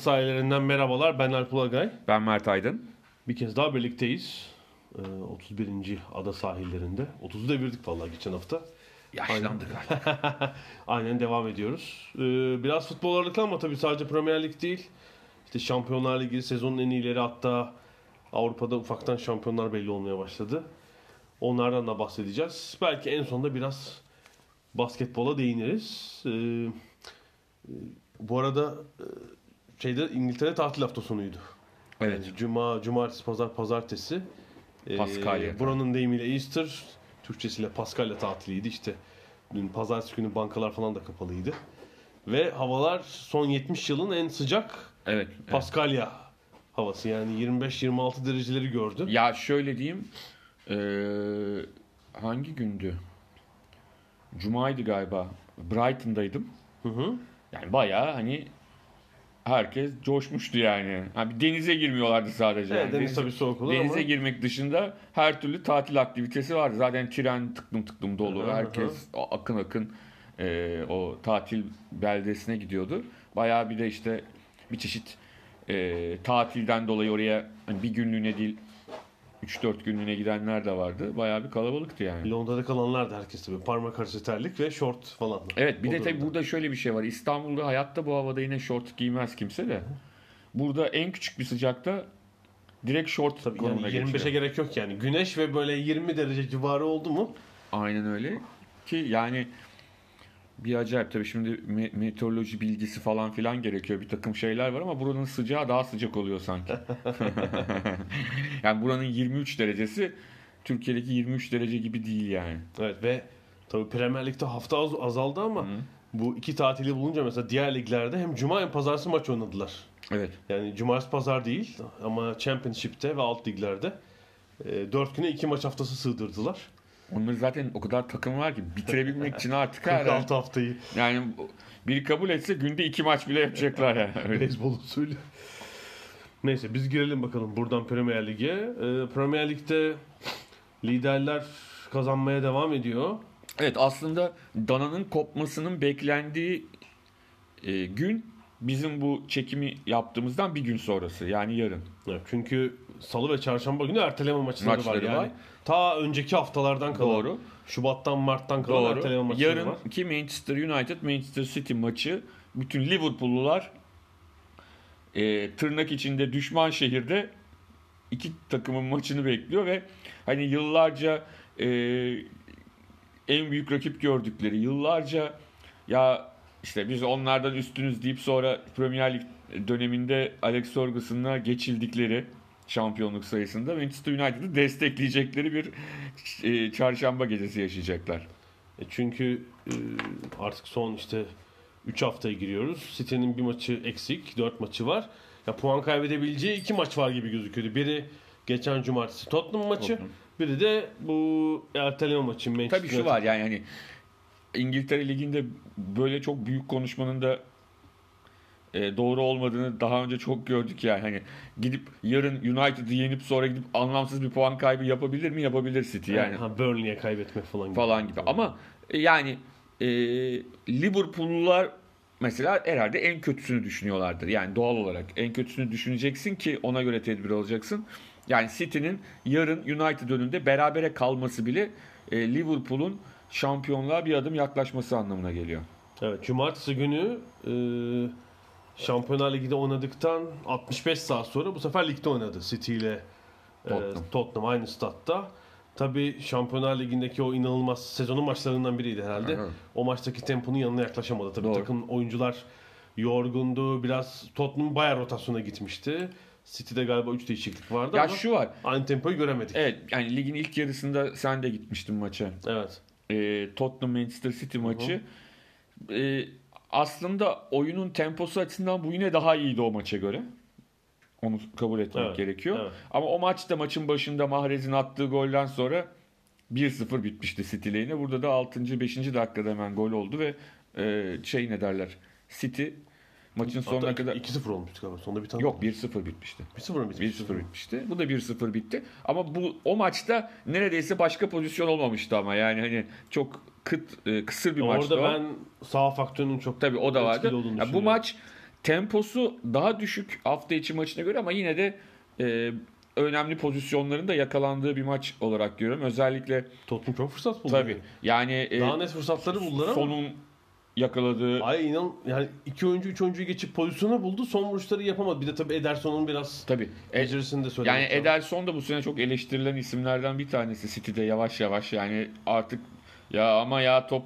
Ada sahillerinden merhabalar. Ben Alp Ulagay. Ben Mert Aydın. Bir kez daha birlikteyiz. Ee, 31. ada sahillerinde. 30'u devirdik vallahi geçen hafta. Yaşlandık artık. Aynen devam ediyoruz. Ee, biraz futbol ağırlıklı ama tabii sadece Premier Lig değil. İşte Şampiyonlar Ligi sezonun en iyileri hatta Avrupa'da ufaktan şampiyonlar belli olmaya başladı. Onlardan da bahsedeceğiz. Belki en sonunda biraz basketbola değiniriz. Ee, e, bu arada e, şeyde İngiltere tatil hafta sonuydu. Evet. Yani Cuma, cumartesi, pazar, pazartesi. Ee, Paskalya. buranın deyimiyle Easter, Türkçesiyle Paskalya tatiliydi. İşte dün pazartesi günü bankalar falan da kapalıydı. Ve havalar son 70 yılın en sıcak Evet. evet. Paskalya havası. Yani 25-26 dereceleri gördü. Ya şöyle diyeyim. eee, hangi gündü? Cuma'ydı galiba. Brighton'daydım. Hı hı. Yani bayağı hani herkes coşmuştu yani. Ha, bir denize girmiyorlardı sadece. Evet, yani. deniz tabii soğuk olur Denize ama- girmek dışında her türlü tatil aktivitesi vardı. Zaten tren tıklım tıklım dolu. Hı hı. Herkes akın akın eee, o tatil beldesine gidiyordu. Bayağı bir de işte bir çeşit eee, tatilden dolayı oraya hani bir günlüğüne değil 3-4 günlüğüne gidenler de vardı. Bayağı bir kalabalıktı yani. Londra'da kalanlar da herkes tabii. Parmak arası terlik ve şort falan. Evet bir O de tabii burada şöyle bir şey var. İstanbul'da hayatta bu havada yine şort giymez kimse de. Burada en küçük bir sıcakta direkt şort Tabii yani 25'e geçiyor. gerek yok yani. Güneş ve böyle 20 derece civarı oldu mu? Aynen öyle. Ki yani bir acayip tabii şimdi me- meteoroloji bilgisi falan filan gerekiyor. Bir takım şeyler var ama buranın sıcağı daha sıcak oluyor sanki. yani buranın 23 derecesi Türkiye'deki 23 derece gibi değil yani. Evet ve tabii Premier Lig'de hafta az, azaldı ama bu iki tatili bulunca mesela diğer liglerde hem cuma hem pazartesi maç oynadılar. Evet. Yani cumartesi pazar değil ama Championship'te ve alt liglerde e, 4 güne 2 maç haftası sığdırdılar. Onların zaten o kadar takım var ki bitirebilmek için artık her 46 haftayı Yani biri kabul etse günde iki maç bile yapacaklar yani. Beyzbol usulü. Neyse biz girelim bakalım buradan Premier Lig'e. E, Premier Lig'de liderler kazanmaya devam ediyor. Evet aslında dananın kopmasının beklendiği e, gün bizim bu çekimi yaptığımızdan bir gün sonrası yani yarın. Evet, çünkü salı ve çarşamba günü erteleme maçları, Maçları var yani. var. Ta önceki haftalardan kalan. Doğru. Şubattan Mart'tan kalan erteleme Doğru. maçları var. Yarınki Manchester United Manchester City maçı bütün Liverpool'lular e, tırnak içinde düşman şehirde iki takımın maçını bekliyor ve hani yıllarca e, en büyük rakip gördükleri yıllarca ya işte biz onlardan üstünüz deyip sonra Premier Lig döneminde Alex Ferguson'la geçildikleri şampiyonluk sayısında Manchester United'ı destekleyecekleri bir e, çarşamba gecesi yaşayacaklar. E çünkü e, artık son işte 3 haftaya giriyoruz. City'nin bir maçı eksik, 4 maçı var. Ya puan kaybedebileceği iki maç var gibi gözüküyordu. Biri geçen cumartesi Tottenham maçı, Tottenham. biri de bu erteleme maçı Manchester Tabii şu var yani hani İngiltere Ligi'nde böyle çok büyük konuşmanın da e, doğru olmadığını daha önce çok gördük yani. Hani gidip yarın United'ı yenip sonra gidip anlamsız bir puan kaybı yapabilir mi? Yapabilir City yani. Ha, Burnley'e kaybetmek falan gibi. falan gibi. Ama e, yani e, Liverpool'lular mesela herhalde en kötüsünü düşünüyorlardır. Yani doğal olarak en kötüsünü düşüneceksin ki ona göre tedbir alacaksın. Yani City'nin yarın United önünde berabere kalması bile e, Liverpool'un şampiyonluğa bir adım yaklaşması anlamına geliyor. Evet, cumartesi günü e, Şampiyonlar Ligi'de oynadıktan 65 saat sonra bu sefer ligde oynadı City ile e, Tottenham. Tottenham aynı statta. Tabii Şampiyonlar Ligi'ndeki o inanılmaz sezonun maçlarından biriydi herhalde. Hı hı. O maçtaki temponun yanına yaklaşamadı. Tabii Doğru. takım oyuncular yorgundu. Biraz Tottenham bayağı rotasyona gitmişti. City'de galiba 3 değişiklik vardı Ya ama şu var. aynı tempoyu göremedik. Evet yani ligin ilk yarısında sen de gitmiştin maça. Evet. Ee, Tottenham Manchester City maçı. Ee, aslında oyunun temposu açısından bu yine daha iyiydi o maça göre. Onu kabul etmek Evet, gerekiyor. evet. Ama o maçta maçın başında Mahrez'in attığı golden sonra 1-0 bitmişti City lehine. Burada da 6. 5. dakikada hemen gol oldu ve e, şey ne derler City maçın sonuna Hatta kadar 2-0 olmuştu galiba. Sonunda bir tane. yok 1-0 bitmişti. 1-0 mı bitmişti? 1-0 bitmişti. Bu da 1-0 bitti. Ama bu o maçta neredeyse başka pozisyon olmamıştı ama yani hani çok kıt e, kısır bir maçtı Orada o. ben sağ faktörünün çok Tabii o da vardı. Ya bu maç temposu daha düşük hafta içi maçına göre ama yine de e, önemli pozisyonların da yakalandığı bir maç olarak görüyorum. Özellikle Tottenham çok fırsat buldu. tabii yani e, Daha net fırsatları buldular ama. sonun yakaladığı Ay inan yani iki oyuncu üç oyuncuyu geçip pozisyonu buldu. Son vuruşları yapamadı. Bir de tabii Ederson'un biraz tabii e, becerisini de söylemek Yani lazım. Ederson da bu sene çok eleştirilen isimlerden bir tanesi City'de yavaş yavaş yani artık ya ama ya top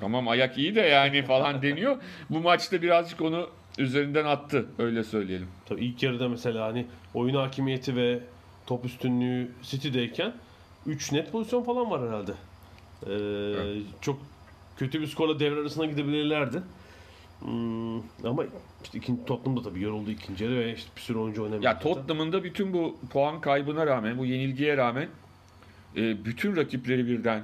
tamam ayak iyi de yani falan deniyor. Bu maçta birazcık onu üzerinden attı öyle söyleyelim. Tabii ilk yarıda mesela hani oyun hakimiyeti ve top üstünlüğü City'deyken 3 net pozisyon falan var herhalde. Ee, Çok kötü bir skorla devre arasına gidebilirlerdi. Hmm, ama işte ikinci Tottenham da tabii yoruldu ikinci yarı ve işte bir sürü oyuncu oynamıyor. Ya. Tottenham'ın da bütün bu puan kaybına rağmen, bu yenilgiye rağmen e, bütün rakipleri birden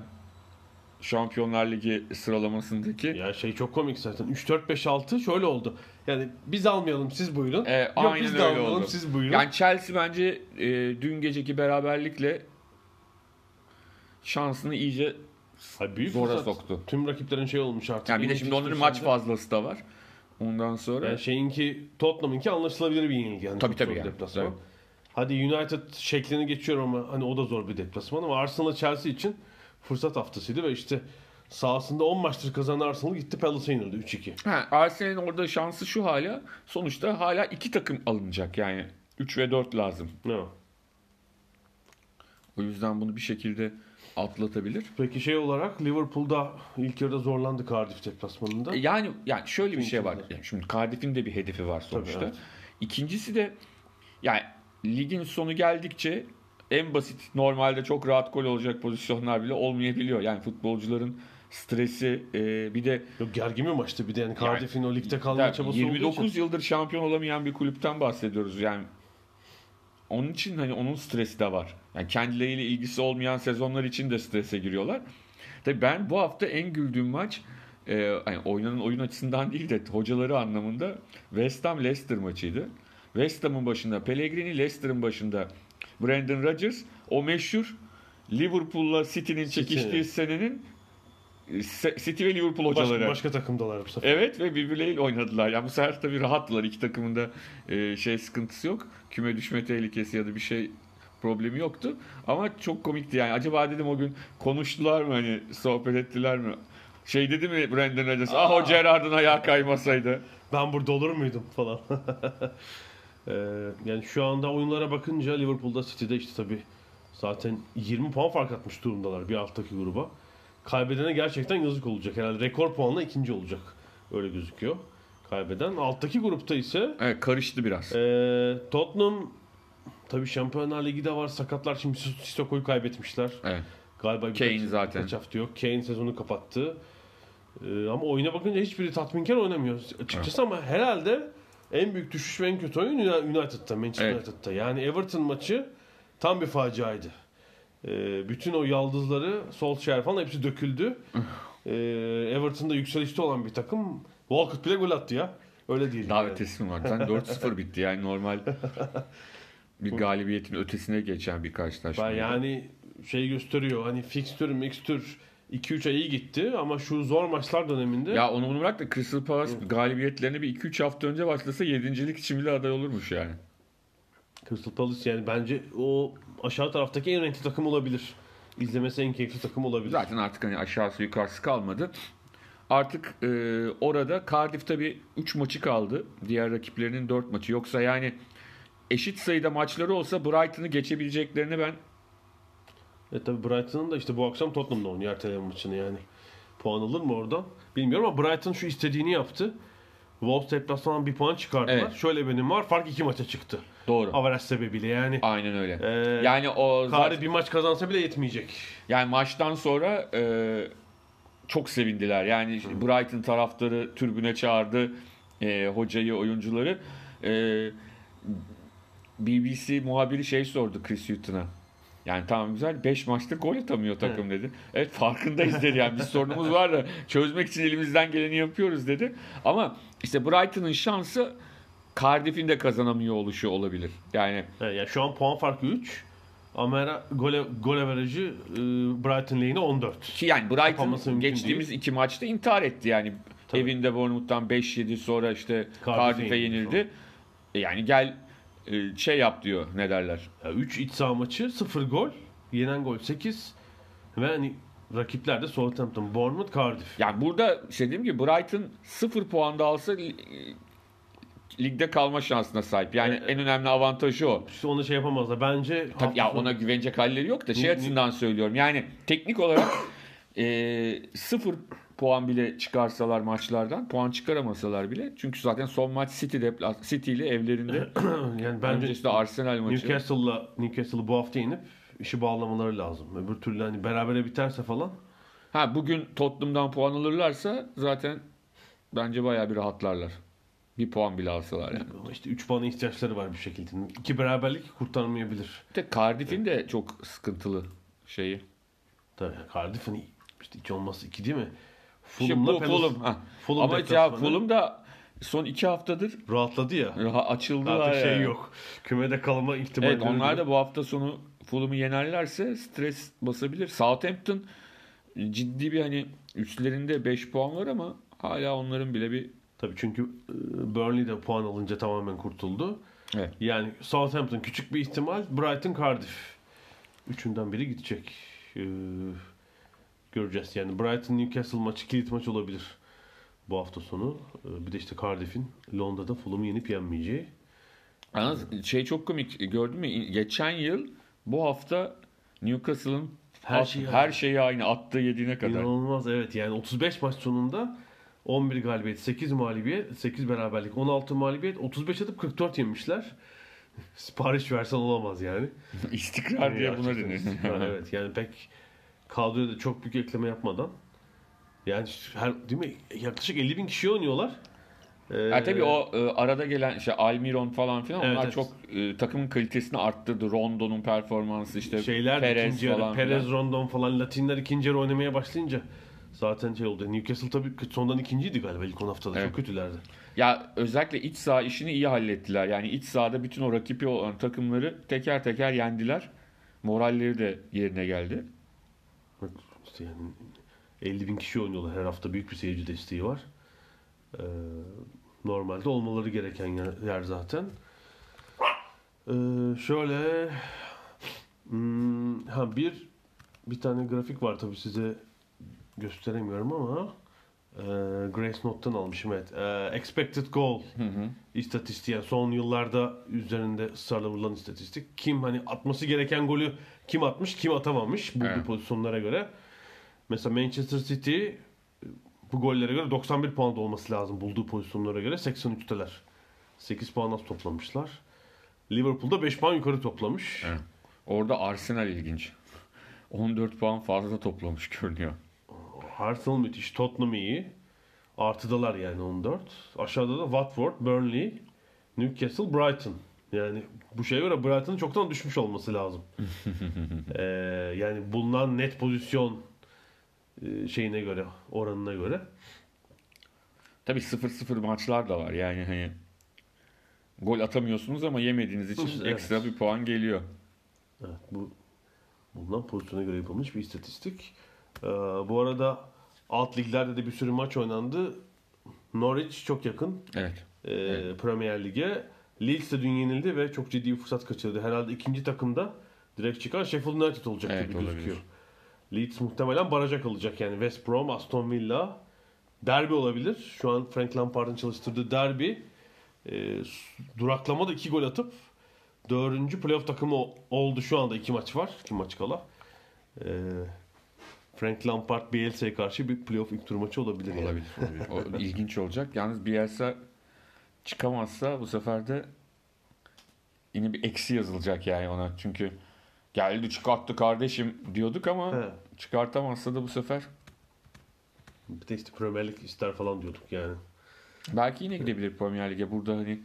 Şampiyonlar Ligi sıralamasındaki Ya şey çok komik zaten. 3 4 5 6 şöyle oldu. Yani biz almayalım siz buyurun. E, Yok aynen biz de almayalım oldu. siz buyurun. Yani Chelsea bence e, dün geceki beraberlikle şansını iyice Hayır, büyük zora fırsat. soktu. Tüm rakiplerin şey olmuş artık. Yani bir de şimdi onların maç fazlası da var. Ondan sonra Yani şeyinki Tottenham'ınki anlaşılabilir bir yenilgi. Yani Tabii, tabii yani. deplasman. Evet. Hadi United şeklini geçiyorum ama hani o da zor bir deplasman ama Arsenal Chelsea için fırsat haftasıydı ve işte sahasında 10 maçtır kazanan Arsenal gitti Palace'a yenildi 3-2. Ha, Arsenal'in orada şansı şu hala. Sonuçta hala iki takım alınacak yani. 3 ve 4 lazım. Ne? O yüzden bunu bir şekilde atlatabilir. Peki şey olarak Liverpool'da ilk yarıda zorlandı Cardiff deplasmanında. E, Yani yani şöyle bir şey var. Yani şimdi Cardiff'in de bir hedefi var sonuçta. evet. İkincisi de yani ligin sonu geldikçe en basit normalde çok rahat gol olacak pozisyonlar bile olmayabiliyor. Yani futbolcuların stresi e, bir de Yok gergin bir maçtı bir de yani Cardiff'in o ligde kalma çabası olduğu 29 için. yıldır şampiyon olamayan bir kulüpten bahsediyoruz yani. Onun için hani onun stresi de var. Yani kendileriyle ilgisi olmayan sezonlar için de strese giriyorlar. Tabii ben bu hafta en güldüğüm maç e, yani oynanan oyun açısından değil de hocaları anlamında West Ham Leicester maçıydı. West Ham'ın başında Pellegrini, Leicester'ın başında Brandon Rodgers. O meşhur Liverpool'la City'nin çekiştiği senenin City ve Liverpool hocaları. Başka, başka takımdalar bu sefer. Evet ve birbirleriyle oynadılar. Yani bu sefer tabii rahattılar. İki takımın da e, şey sıkıntısı yok. Küme düşme tehlikesi ya da bir şey problemi yoktu. Ama çok komikti yani. Acaba dedim o gün konuştular mı hani sohbet ettiler mi? Şey dedi mi Brandon Rodgers? Ah o Gerrard'ın ayağı kaymasaydı. Ben burada olur muydum falan. Ee, yani şu anda oyunlara bakınca Liverpool'da City'de işte tabii zaten 20 puan fark atmış durumdalar bir alttaki gruba. Kaybedene gerçekten yazık olacak. Herhalde rekor puanla ikinci olacak. Öyle gözüküyor. Kaybeden. Alttaki grupta ise Evet karıştı biraz. ee, Tottenham tabii Şampiyonlar Ligi de var. Sakatlar şimdi Sissoko'yu kaybetmişler. Evet. Galiba Kane birkaç- zaten. birkaç hafta yok. Kane sezonu kapattı. Ee, ama oyuna bakınca hiçbiri tatminkar oynamıyor. Açıkçası ama herhalde en büyük düşüş ve en kötü oyun United'da, Manchester Evet. United'da. Yani Everton maçı tam bir faciaydı. Ee, bütün o yaldızları, Solskjaer falan hepsi döküldü. Ee, Everton'da yükselişte olan bir takım. Walcott bile gol attı ya. Öyle değil. Daha yani. var? Sen 4-0 bitti yani normal bir galibiyetin ötesine geçen bir karşılaşma. Ben yani şey gösteriyor hani fikstür mikstür 2-3 ay iyi gitti ama şu zor maçlar döneminde Ya onu bunu bırak da Crystal Palace galibiyetlerine bir 2-3 hafta önce başlasa 7. için bile aday olurmuş yani. Crystal Palace yani bence o aşağı taraftaki en renkli takım olabilir. İzlemesi en keyifli takım olabilir. Zaten artık hani aşağısı yukarısı kalmadı. Artık e, orada Cardiff tabii 3 maçı kaldı. Diğer rakiplerinin 4 maçı. Yoksa yani eşit sayıda maçları olsa Brighton'ı geçebileceklerini ben E tabi Brighton'ın da işte bu akşam Tottenham'da oynuyor erteleme maçını yani. Puan alır mı oradan? Bilmiyorum ama Brighton şu istediğini yaptı. Wolves deplasmandan bir puan çıkardılar. Evet. Şöyle benim var. Fark iki maça çıktı. Doğru. Averaj sebebiyle yani. Aynen öyle. Ee, yani o zaten- bir maç kazansa bile yetmeyecek. Yani maçtan sonra e, çok sevindiler. Yani işte Brighton taraftarı tribüne çağırdı e, hocayı, oyuncuları. E, BBC muhabiri şey sordu Chris Hutton'a. Yani tamam güzel 5 maçta gol atamıyor takım dedi. Evet farkındayız dedi yani bir sorunumuz var da çözmek için elimizden geleni yapıyoruz dedi. Ama işte Brighton'ın şansı Cardiff'in de kazanamıyor oluşu olabilir. Yani Evet, yani şu an puan farkı 3. Ama gol, gol averajı e, Brighton lehine 14. Ki yani Brighton geçtiğimiz iki maçta intihar etti yani. Tabii. Evinde Bournemouth'tan 5-7 sonra işte Cardiff'e yenildi. E Yani gel e, şey yap diyor ne derler. 3 iç saha maçı 0 gol. Yenen gol 8. Ve hani rakipler de Southampton, Bournemouth, Cardiff. Yani burada işte dediğim gibi Brighton 0 puan da alsa li- ligde kalma şansına sahip. Yani Evet. en önemli avantajı o. İşte onu şey yapamazlar. Bence Tabii ya sonu- ona güvenecek halleri yok da şey açısından söylüyorum. Yani teknik olarak e, sıfır puan bile çıkarsalar maçlardan, puan çıkaramasalar bile. Çünkü zaten son maç City, depla- City ile evlerinde. yani bence Öncesinde Arsenal maçı. Newcastle'la Newcastle'ı bu hafta yenip işi bağlamaları lazım. Öbür türlü hani berabere biterse falan Ha bugün Tottenham'dan puan alırlarsa zaten bence bayağı bir rahatlarlar. Bir puan bile alsalar yani. ama işte 3 puana ihtiyaçları var bir şekilde. İki beraberlik kurtarmayabilir. De Cardiff'in de çok sıkıntılı şeyi. Tabii Cardiff'in işte 2 olması 2 değil mi? Fulham'la Fulham. ha. Fulham Ama ya Fulham da son iki haftadır rahatladı ya. raha- açıldılar. Artık şey yani. yok. Kümede kalma ihtimali. Evet onlar da bu hafta sonu Fulham'ı yenerlerse stres basabilir. Southampton ciddi bir hani üstlerinde 5 puan var ama hala onların bile bir Tabii çünkü e, Burnley de puan alınca tamamen kurtuldu. Evet. Yani Southampton küçük bir ihtimal, Brighton, Cardiff. Üçünden biri gidecek. Ee, göreceğiz. Yani Brighton Newcastle maçı kilit maç olabilir bu hafta sonu. Ee, bir de işte Cardiff'in Londra'da Fulham'ı yenip yenmeyeceği. Yalnız şey çok komik gördün mü? Geçen yıl bu hafta Newcastle'ın Her at- şeyi her şeyi aynı attığı yediğine kadar. İnanılmaz evet yani 35 maç sonunda 11 galibiyet, 8 mağlubiyet, 8 beraberlik, 16 mağlubiyet, 35 atıp 44 yemişler. Sipariş versen olamaz yani. İstikrar diye buna denir. evet yani pek kadroya da çok büyük ekleme yapmadan. Yani her, değil mi? Yaklaşık 50 bin kişi oynuyorlar. Ee, Ha tabii o e, arada gelen işte Almiron falan filan Evet, onlar evet. çok e, takımın kalitesini arttırdı. Rondo'nun performansı işte şeyler Perez ikinci yarı, falan Perez. Rondon falan Latinler ikinci yarı oynamaya başlayınca zaten şey oldu. Newcastle tabii sondan ikinciydi galiba ilk 10 haftada. Evet. Çok kötülerdi. Ya özellikle iç saha işini iyi hallettiler. Yani iç sahada bütün o rakibi olan takımları teker teker yendiler. Moralleri de yerine geldi. İşte yani 50 bin kişi oynuyorlar her hafta büyük bir seyirci desteği var. Ee, normalde olmaları gereken yer, yer zaten. Ee, şöyle hmm, ha bir bir tane grafik var tabii size gösteremiyorum ama e, Grace Note'tan almışım evet. E, expected goal istatistiği yani son yıllarda üzerinde ısrarla vurulan istatistik. Kim hani atması gereken golü kim atmış, kim atamamış bu, Evet. bu pozisyonlara göre. Mesela Manchester City bu gollere göre 91 puanda olması lazım bulduğu pozisyonlara göre 83'teler. 8 puan az toplamışlar. Liverpool'da 5 puan yukarı toplamış. Evet. Orada Arsenal ilginç. 14 puan fazla toplamış görünüyor. Arsenal müthiş, Tottenham iyi. Artıdalar yani 14. Aşağıda da Watford, Burnley, Newcastle, Brighton. Yani bu şeye göre Brighton'ın çoktan düşmüş olması lazım. Ee, yani bulunan net pozisyon şeyine göre, oranına göre. Tabii 0-0 maçlar da var. Yani hani gol atamıyorsunuz ama yemediğiniz için Evet. ekstra bir puan geliyor. Evet, bu bulunan pozisyona göre yapılmış bir istatistik. Ee, bu arada alt liglerde de bir sürü maç oynandı. Norwich çok yakın. Evet. e, Premier Lig'e. Leeds de dün yenildi ve çok ciddi bir fırsat kaçırdı. Herhalde ikinci takımda direkt çıkan Sheffield United olacak Evet, gibi olabilir. gözüküyor. Leeds muhtemelen baraja kalacak yani West Brom, Aston Villa derbi olabilir. Şu an Frank Lampard'ın çalıştırdığı derbi e, duraklama da iki gol atıp dördüncü playoff takımı oldu şu anda iki maç var. iki maç kala. E, Frank Lampard Bielsa'ya karşı bir playoff ilk tur maçı olabilir. yani. Olabilir. olabilir. O ilginç olacak. Yalnız Bielsa çıkamazsa bu sefer de yine bir eksi yazılacak yani ona. Çünkü geldi çıkarttı kardeşim diyorduk ama He. çıkartamazsa da bu sefer Bir de işte Premier Lig ister falan diyorduk yani. belki yine gidebilir Premier Lig'e. Burada hani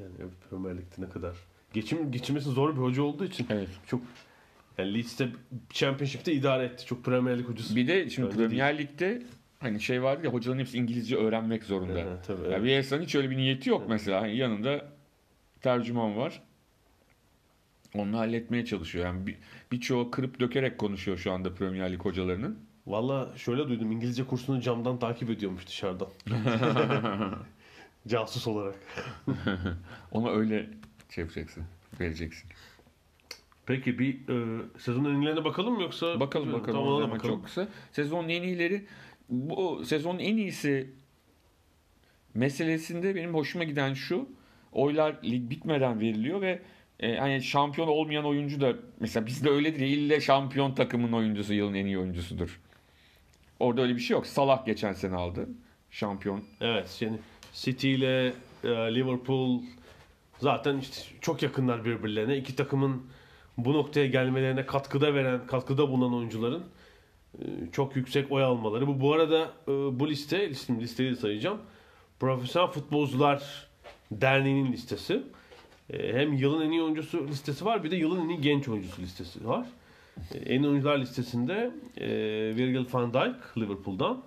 Yani evet, Premier Lig'de ne kadar. Geçim, geçirmesi zor bir hoca olduğu için evet. çok yani Leeds'te Championship'te idare etti. Çok Premier Lig hocası. Bir de şimdi Öyle Premier Lig'de hani şey vardı ya hocaların hepsi İngilizce öğrenmek zorunda. Evet, tabii, Ya evet. Bielsa'nın hiç öyle bir niyeti yok mesela. Hani yanında tercüman var. Onu halletmeye çalışıyor. Yani bir, birçoğu kırıp dökerek konuşuyor şu anda Premier Lig hocalarının. Valla şöyle duydum. İngilizce kursunu camdan takip ediyormuş dışarıdan. Casus olarak. Ona öyle şey yapacaksın. Vereceksin. Peki bir e, sezon enilerine bakalım mı yoksa? Bakalım bakalım. Tamam, bakalım. çok kısa. Sezonun en iyileri bu sezonun en iyisi meselesinde benim hoşuma giden şu. Oylar lig bitmeden veriliyor ve e, hani şampiyon olmayan oyuncu da mesela bizde öyledir ya ille şampiyon takımın oyuncusu yılın en iyi oyuncusudur. Orada öyle bir şey yok. Salah geçen sene aldı. Şampiyon. Evet yani City ile e, Liverpool zaten işte çok yakınlar birbirlerine. İki takımın bu noktaya gelmelerine katkıda veren, katkıda bulunan oyuncuların e, çok yüksek oy almaları. Bu bu arada e, bu liste, listeyi sayacağım. Profesyonel Futbolcular Derneği'nin listesi. E, Hem yılın en iyi oyuncusu listesi var bir de yılın en iyi genç oyuncusu listesi var. E, En iyi oyuncular listesinde e, Virgil van Dijk Liverpool'dan,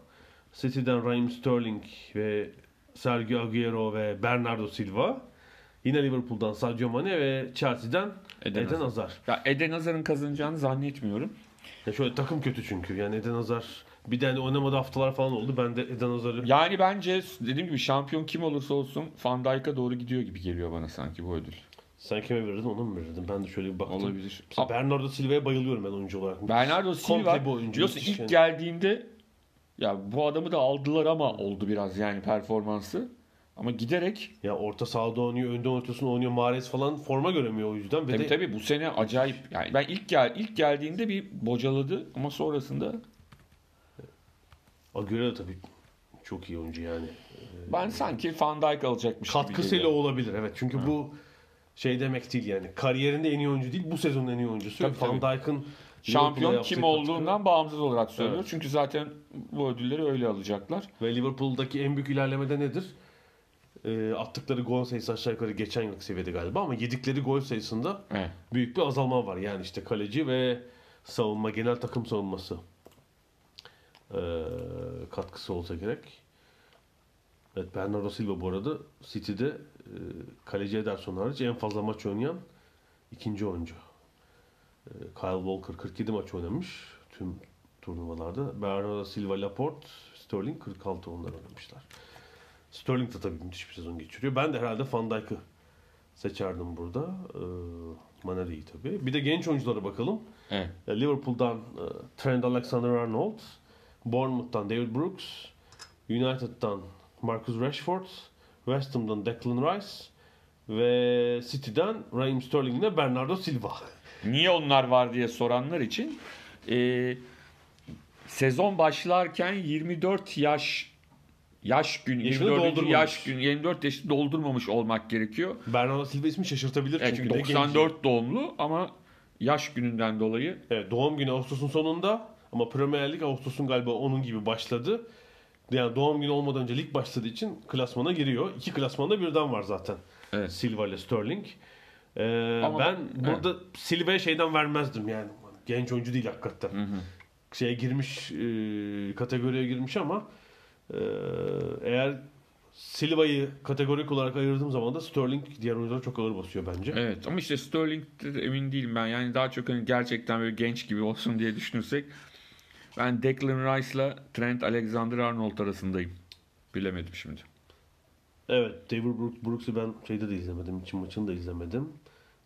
City'den Raheem Sterling ve Sergio Aguero ve Bernardo Silva. Yine Liverpool'dan Sadio Mane ve Chelsea'den Eden Eden, Hazard. Hazard. Ya Eden Hazar'ın kazanacağını zannetmiyorum. Ya şöyle takım kötü çünkü. Yani Eden Hazard bir tane oynamadı haftalar falan oldu. Ben de Eden Hazard'ı Yani bence dediğim gibi şampiyon kim olursa olsun Van Dijk'a doğru gidiyor gibi geliyor bana sanki bu ödül. sen kime verirdin ona mı verirdin? Ben de şöyle bir baktım. Olabilir. Mesela Bernardo Silva'ya bayılıyorum ben oyuncu olarak. Bernardo Komple Silva bir oyuncu, biliyorsun ilk yani. geldiğinde ya bu adamı da aldılar ama oldu biraz yani performansı. Ama giderek Ya orta sahada oynuyor, önde ortasında oynuyor. Mahrez falan forma göremiyor o yüzden. Ve tabii de tabii bu sene acayip yani ben ilk gel ilk geldiğinde bir bocaladı ama sonrasında Agüero tabii çok iyi oyuncu yani. ben sanki Van Dijk alacakmış gibi Katkısıyla geliyor. olabilir evet. Çünkü bu şey demek değil yani. Kariyerinde en iyi oyuncu değil, bu sezonun en iyi oyuncusu. Tabii, Van. Dijk'ın şampiyon kim yaptığı katkı- olduğundan bağımsız olarak söylüyor. Evet. Çünkü zaten bu ödülleri öyle alacaklar. Ve Liverpool'daki en büyük ilerleme de nedir? Ee, attıkları gol sayısı aşağı yukarı geçen yıl seviyede galiba ama yedikleri gol sayısında Evet. büyük bir azalma var. Yani işte kaleci ve savunma, genel takım savunması ee, katkısı olsa gerek. Evet Bernardo Silva bu arada City'de e, kaleci Ederson hariç en fazla maç oynayan ikinci oyuncu. E, Kyle Walker 47 maç oynamış tüm turnuvalarda. Bernardo Silva, Laporte, Sterling 46 onlar oynamışlar. Sterling de tabii müthiş bir sezon geçiriyor. Ben de herhalde Van Dijk'ı seçerdim burada. E, Mane tabii. Bir de genç oyunculara bakalım. Evet. E, Liverpool'dan e, Trent Alexander-Arnold, Bournemouth'tan David Brooks, United'dan Marcus Rashford, West Ham'dan Declan Rice ve City'den Raheem Sterling ile Bernardo Silva. Niye onlar var diye soranlar için e, sezon başlarken 24 yaş yaş gün Yaşını 24. doldurmamış. yaş gün 24 yaşı doldurmamış olmak gerekiyor. Bernardo Silva ismi şaşırtabilir Evet, çünkü genç. 94 doğumlu ama yaş gününden dolayı Evet, doğum günü Ağustos'un sonunda ama Premier Lig Ağustos'un galiba onun gibi başladı. Yani doğum günü olmadan önce lig başladığı için klasmana giriyor. İki klasmanda birden var zaten. Evet. Silva ile Sterling. Ee, Ama ben ben- burada Silva'ya şeyden vermezdim yani. Genç oyuncu değil hakikaten. Şeye girmiş, e, kategoriye girmiş ama e, eğer Silva'yı kategorik olarak ayırdığım zaman da Sterling diğer oyunculara çok ağır basıyor bence. Evet ama işte Sterling'de de emin değilim ben. Yani daha çok hani gerçekten böyle genç gibi olsun diye düşünürsek ben Declan Rice'la Trent Alexander-Arnold arasındayım. Bilemedim şimdi. Evet, David Brook- Brooks'u ben şeyde de izlemedim, için maçını da izlemedim.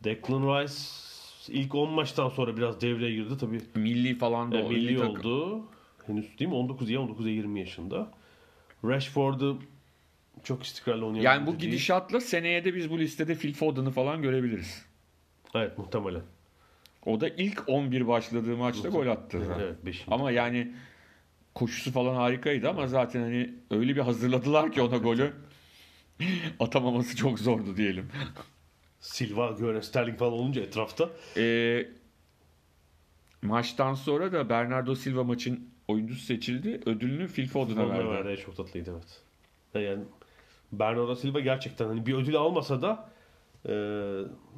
Declan Rice ilk 10 maçtan sonra biraz devreye girdi tabii. Milli falan da E, o, milli takım. oldu. Henüz değil mi? 19 ya 19 20 yaşında. Rashford'u çok istikrarlı oynayan Yani bu oyuncu değil. gidişatla seneye de biz bu listede Phil Foden'ı falan görebiliriz. Evet, muhtemelen. O da ilk 11 başladığı maçta gol attı. Evet, 5. Ama yani koşusu falan harikaydı ama zaten hani öyle bir hazırladılar ki ona golü. Atamaması çok zordu diyelim. Silva, Göre, Sterling falan olunca etrafta. Ee, maçtan sonra da Bernardo Silva maçın oyuncusu seçildi. Ödülünü Phil Foden'a verdi. verdi. Çok tatlıydı evet. Yani Bernardo Silva gerçekten hani bir ödül almasa da e,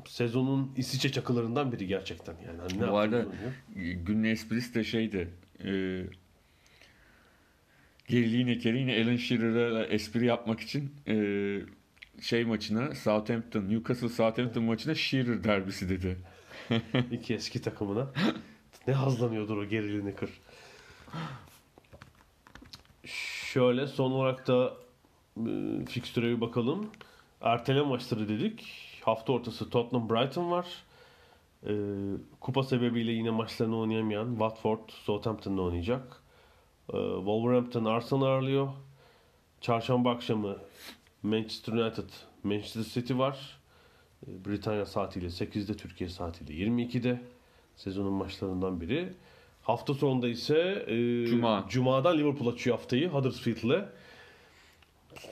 sezonun İsviçre çakılarından biri gerçekten. Yani hani ne Bu arada günün esprisi de şeydi. E, Gary Lineker'i yine Alan Shearer'a espri yapmak için e, şey maçına Southampton, Newcastle Southampton maçına Shearer derbisi dedi. İki eski takımına. ne hazlanıyordur o gerilini kır. Şöyle son olarak da e, fikstüre bir bakalım. Erteleme maçları dedik. Hafta ortası Tottenham Brighton var. E, kupa sebebiyle yine maçlarını oynayamayan Watford Southampton'da oynayacak. E, Wolverhampton Arsenal ağırlıyor. Çarşamba akşamı Manchester United Manchester City var. E, Britanya saatiyle 8'de, Türkiye saatiyle 22'de. Sezonun maçlarından biri. Hafta sonunda ise e, Cuma. Cuma'dan Liverpool açıyor haftayı Huddersfield'le.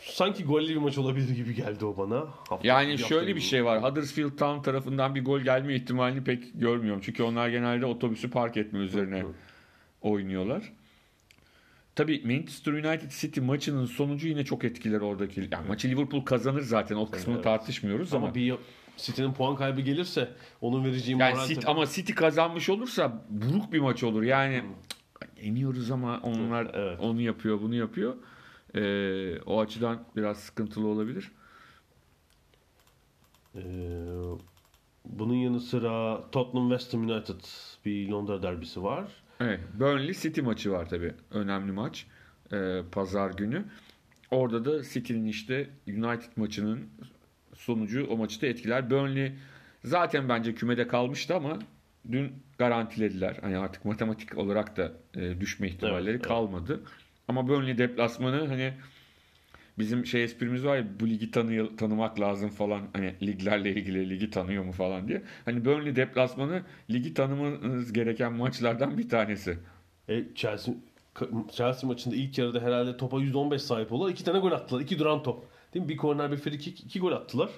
Sanki gollü bir maç olabilir gibi geldi o bana. Hafta- Yani hafta şöyle bir şey var. Huddersfield Town tarafından bir gol gelme ihtimalini pek görmüyorum. Çünkü onlar genelde otobüsü park etme üzerine oynuyorlar. Tabii Manchester United City maçının sonucu yine çok etkiler oradaki. Yani maçı Liverpool kazanır zaten. O kısmını Evet. tartışmıyoruz ama, Ama bir City'nin puan kaybı gelirse onun vereceği yani moral City, ama City kazanmış olursa buruk bir maç olur. Yani cık, yeniyoruz ama onlar Evet. onu yapıyor, bunu yapıyor. Ee, o açıdan biraz sıkıntılı olabilir. Ee, bunun yanı sıra Tottenham West Ham United bir Londra derbisi var. Evet, Burnley City maçı var tabii. Önemli maç. Ee, Pazar günü. Orada da City'nin işte United maçının sonucu o maçı da etkiler. Burnley zaten bence kümede kalmıştı ama dün garantilediler. Hani artık matematik olarak da e, düşme ihtimalleri Evet, evet. Ama Burnley deplasmanı hani bizim şey esprimiz var ya bu ligi tanı tanımak lazım falan hani liglerle ilgili ligi tanıyor mu falan diye. Hani Burnley deplasmanı ligi tanımanız gereken maçlardan bir tanesi. E, Chelsea Chelsea maçında ilk yarıda herhalde topa %15 sahip oldular. İki tane gol attılar. İki duran top. Değil mi? Bir korner bir free kick. iki gol attılar.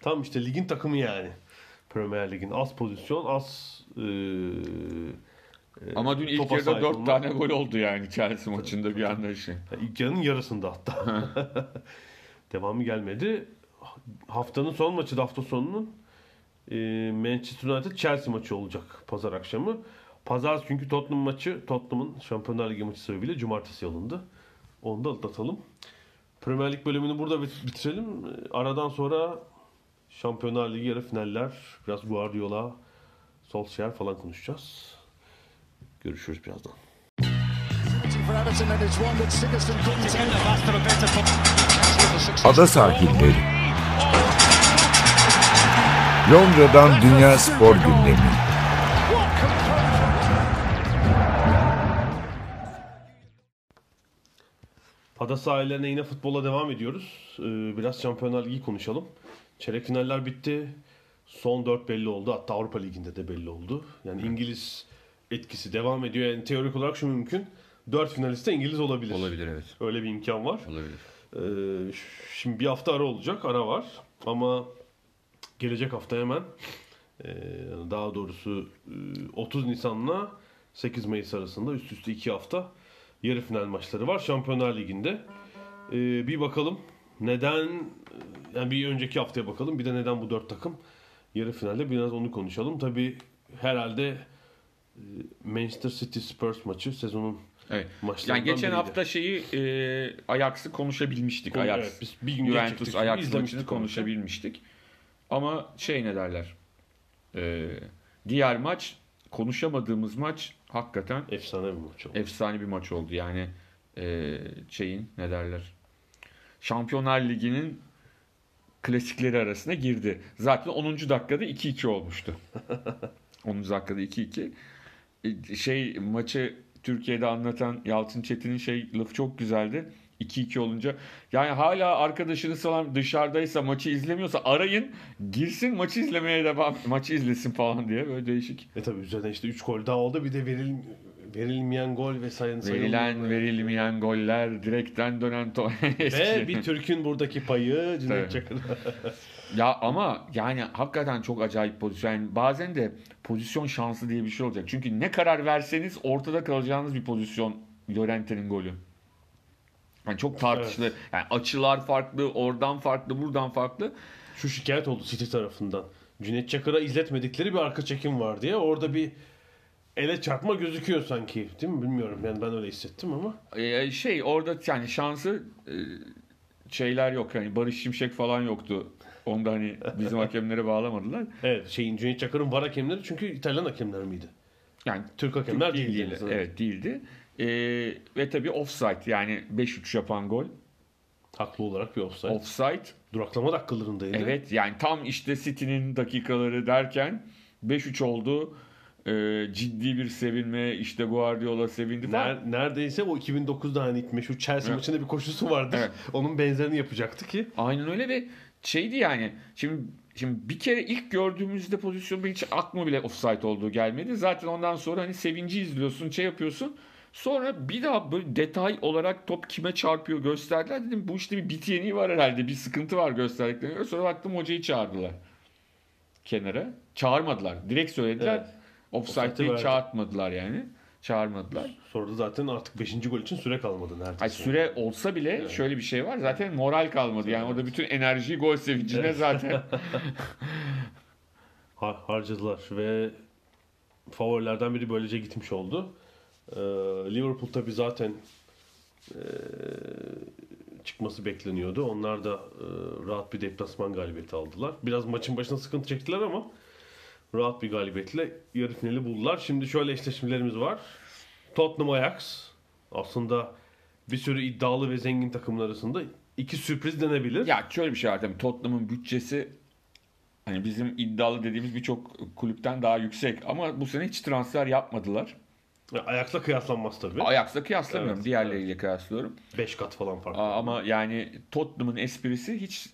Tam işte ligin takımı yani. Premier Lig'in az pozisyon, az e, Ama dün ilk yarıda sahip 4 olma. tane gol oldu yani Chelsea maçında bir anda şey. İlk yarının yarısında hatta. Devamı gelmedi. Haftanın son maçı da hafta sonunun e, Manchester United Chelsea maçı olacak pazar akşamı. Pazar çünkü Tottenham maçı Tottenham'ın Şampiyonlar Ligi maçı sebebiyle cumartesi alındı. Onu da atlatalım. Premier Lig bölümünü burada bit- bitirelim. Aradan sonra Şampiyonlar Ligi yarı finaller, biraz Guardiola, Solskjaer falan konuşacağız. Sigerson couldn't Ada sahilleri. Londra'dan Dünya Spor Gündemi. Ada sahillerine yine futbola devam ediyoruz. Ee, biraz Şampiyonlar Ligi konuşalım. Çeyrek finaller bitti. Son 4 belli oldu. Hatta Avrupa Ligi'nde de belli oldu. Yani İngiliz etkisi devam ediyor. Yani teorik olarak şu mümkün. 4 finalist de İngiliz olabilir. Olabilir evet. Öyle bir imkan var. Olabilir. Ee, şimdi bir hafta ara olacak. Ara var. Ama gelecek hafta hemen e, daha doğrusu e, 30 Nisan'la 8 Mayıs arasında üst üste 2 hafta yarı final maçları var Şampiyonlar Ligi'nde. Ee, bir bakalım neden yani bir önceki haftaya bakalım bir de neden bu dört takım yarı finalde biraz onu konuşalım. Tabi herhalde Manchester City Spurs maçı sezonun Evet. maçlarından Yani geçen biriydi. hafta şeyi e, Ajax'ı konuşabilmiştik. Konu- Ajax. evet, biz bir gün Juventus Ajax maçını onu. konuşabilmiştik. Ama şey ne derler? E, diğer maç konuşamadığımız maç hakikaten efsane bir maç oldu. efsane bir maç oldu. Yani e, şeyin ne derler? Şampiyonlar Ligi'nin klasikleri arasına girdi. Zaten 10. dakikada 2-2 olmuştu. 10. dakikada 2-2. Şey maçı Türkiye'de anlatan Yalçın Çetin'in şey lafı çok güzeldi. 2-2 olunca yani hala arkadaşınız falan dışarıdaysa maçı izlemiyorsa arayın girsin maçı izlemeye devam maçı izlesin falan diye böyle değişik. E tabi üzerine işte 3 gol daha oldu bir de veril verilmeyen gol ve sayın sayın Verilen verilmeyen goller, direkten dönen to ve bir Türk'ün buradaki payı Cüneyt Tabii. Ya ama yani hakikaten çok acayip pozisyon. Yani bazen de pozisyon şansı diye bir şey olacak. Çünkü ne karar verseniz ortada kalacağınız bir pozisyon Llorente'nin golü. Yani çok tartışılı. Yani açılar farklı, oradan farklı, buradan farklı. Şu şikayet oldu City tarafından. Cüneyt Çakır'a izletmedikleri bir arka çekim var diye. Orada bir ele çarpma gözüküyor sanki. Değil mi? Bilmiyorum. Yani ben öyle hissettim ama. Ee, şey orada yani şansı e, şeyler yok. Yani Barış Şimşek falan yoktu. Onu da hani bizim hakemlere bağlamadılar. Evet şeyin Cüneyt Çakır'ın var hakemleri çünkü İtalyan hakemler miydi? Yani Türk hakemler değil, değildi. değildi. Evet değildi. Ee, ve tabii offside yani 5-3 yapan gol. Haklı olarak bir offside. Offside. Duraklama dakikalarındaydı. Evet yani tam işte City'nin dakikaları derken 5-3 oldu. Ee, ciddi bir sevinme işte Guardiola sevindi falan. Ner- neredeyse o 2009'da hani meşhur Chelsea Evet. maçında bir koşusu vardı. Evet. Onun benzerini yapacaktı ki. Aynen öyle ve şeydi yani şimdi şimdi bir kere ilk gördüğümüzde pozisyon benim hiç aklıma bile offside olduğu gelmedi. Zaten ondan sonra hani sevinci izliyorsun, şey yapıyorsun. Sonra bir daha böyle detay olarak top kime çarpıyor gösterdiler. Dedim bu işte bir bit yeniği var herhalde. Bir sıkıntı var gösterdiklerine göre. Sonra baktım hocayı çağırdılar. Kenara. Çağırmadılar. Direkt söylediler. Evet. Offside'ı çağırtmadılar yani. Çağırmadılar. Sonra da zaten artık 5. gol için süre kalmadı neredeyse. Ay süre olsa bile şöyle bir şey var. Zaten moral kalmadı. Yani orada bütün enerjiyi gol sevincine zaten. Har- harcadılar ve favorilerden biri böylece gitmiş oldu. Ee, Liverpool tabi zaten ee, çıkması bekleniyordu. Onlar da ee, rahat bir deplasman galibiyeti aldılar. Biraz maçın başına sıkıntı çektiler ama rahat bir galibiyetle yarı finali buldular. Şimdi şöyle eşleşmelerimiz var. Tottenham Ajax aslında bir sürü iddialı ve zengin takımlar arasında iki sürpriz denebilir. Ya şöyle bir şey var tabii Tottenham'ın bütçesi hani bizim iddialı dediğimiz birçok kulüpten daha yüksek ama bu sene hiç transfer yapmadılar. Ajax'la kıyaslanmaz tabii. Ajax'la kıyaslamıyorum. Evet, diğerleriyle kıyaslıyorum. 5 kat falan fark. Aa, ama yani Tottenham'ın esprisi hiç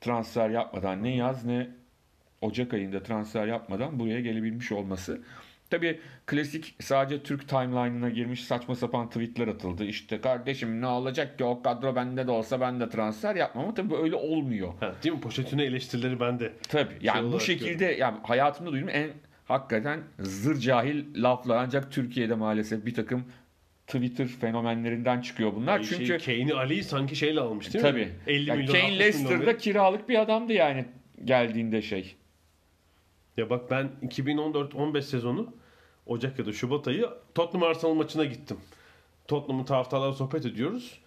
transfer yapmadan ne yaz ne Ocak ayında transfer yapmadan buraya gelebilmiş olması. Tabii klasik sadece Türk timeline'ına girmiş saçma sapan tweetler atıldı. İşte kardeşim ne olacak ki o kadro bende de olsa ben de transfer yapmam ama tabii öyle olmuyor. Ha, değil mi? Pochettino eleştirileri bende. Tabii. Yani bu olarak şekilde yani hayatımda duyduğum en hakikaten zır cahil laflar ancak Türkiye'de maalesef bir takım Twitter fenomenlerinden çıkıyor bunlar. Şey, Çünkü Kane'i Ali'yi sanki şeyle almış değil tabii. mi? 50 Yani milyon Kane 60 Leicester'da milyon. kiralık bir adamdı yani geldiğinde şey. Ya bak ben 2014-15 sezonu Ocak ya da Şubat ayı Tottenham Arsenal maçına gittim. Tottenham'ın taraftarlarla sohbet ediyoruz.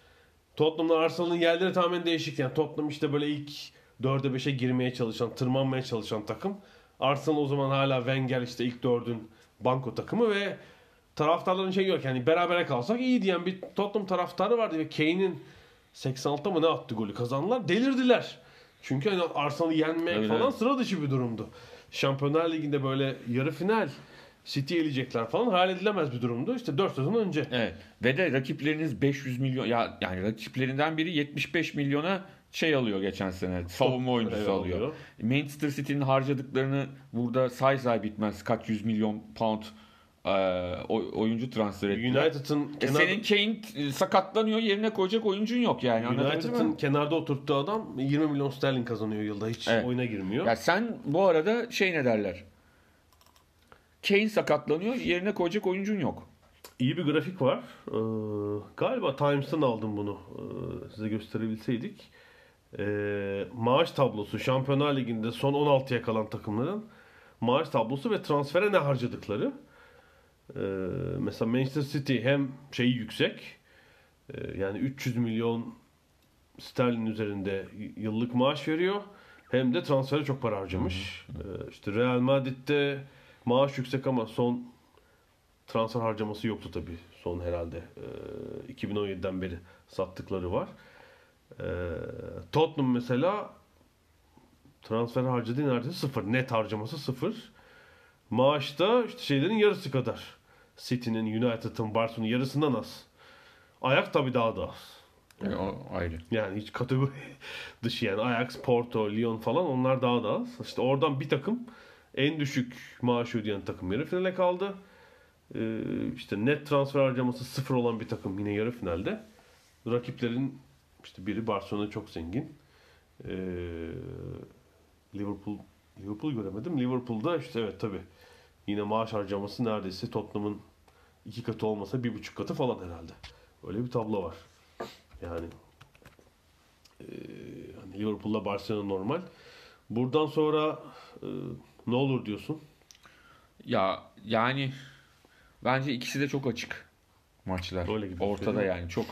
Tottenham'la Arsenal'ın yerleri tamamen değişik. Yani Tottenham işte böyle ilk 4'e 5'e girmeye çalışan, tırmanmaya çalışan takım. Arsenal o zaman hala Wenger işte ilk 4'ün banko takımı ve taraftarların şey yok yani berabere kalsak iyi diyen bir Tottenham taraftarı vardı ve Kane'in 86'ta mı ne attı golü kazandılar. Delirdiler. Çünkü hani Arsenal'ı yenmek Evet, falan evet. sıra dışı bir durumdu. Şampiyonlar Ligi'nde böyle yarı final City eleyecekler falan hayal edilemez bir durumdu. İşte 4 sezon önce. Evet. Ve de rakipleriniz 500 milyon ya yani rakiplerinden biri 75 milyona şey alıyor geçen sene. Savunma oyuncusu Evet, alıyor. alıyor. Manchester City'nin harcadıklarını burada say say bitmez. Kaç yüz milyon pound oyuncu transfer ettiler. United'ın E kenar, senin Kane e, sakatlanıyor yerine koyacak oyuncun yok yani. United'ın kenarda oturttuğu adam 20 milyon sterlin kazanıyor yılda. Hiç Evet. oyuna girmiyor. Ya sen bu arada şey ne derler? Kane sakatlanıyor yerine koyacak oyuncun yok. İyi bir grafik var. Ee, galiba Times'tan aldım bunu. Ee, size gösterebilseydik. Ee, maaş tablosu Şampiyonlar Ligi'nde son 16'ya kalan takımların maaş tablosu ve transfere ne harcadıkları. Ee, mesela Manchester City hem şeyi yüksek e, yani 300 milyon sterlin üzerinde yıllık maaş veriyor. Hem de transfere çok para harcamış. Ee, işte Real Madrid'de maaş yüksek ama son transfer harcaması yoktu tabii son herhalde. Ee, 2017'den beri sattıkları var. Ee, Tottenham mesela transfer harcadığı neredeyse sıfır. Net harcaması sıfır. Maaşta işte şeylerin yarısı kadar. City'nin, United'ın, Barcelona'nın yarısından az. Ayak tabii daha da az. E, o ayrı. Yani hiç kategori dışı yani Ajax, Porto, Lyon falan onlar daha da az. İşte oradan bir takım en düşük maaş ödeyen takım yarı finale kaldı. Ee, işte net transfer harcaması sıfır olan bir takım yine yarı finalde. Rakiplerin işte biri Barcelona çok zengin. Ee, Liverpool Liverpool göremedim. Liverpool'da işte evet tabi yine maaş harcaması neredeyse Tottenham'ın iki katı olmasa bir buçuk katı falan herhalde. Öyle bir tablo var. Yani e, hani Liverpool'la Barcelona normal. Buradan sonra e, ne olur diyorsun? Ya yani bence ikisi de çok açık maçlar. Öyle gibi Ortada mi? yani çok.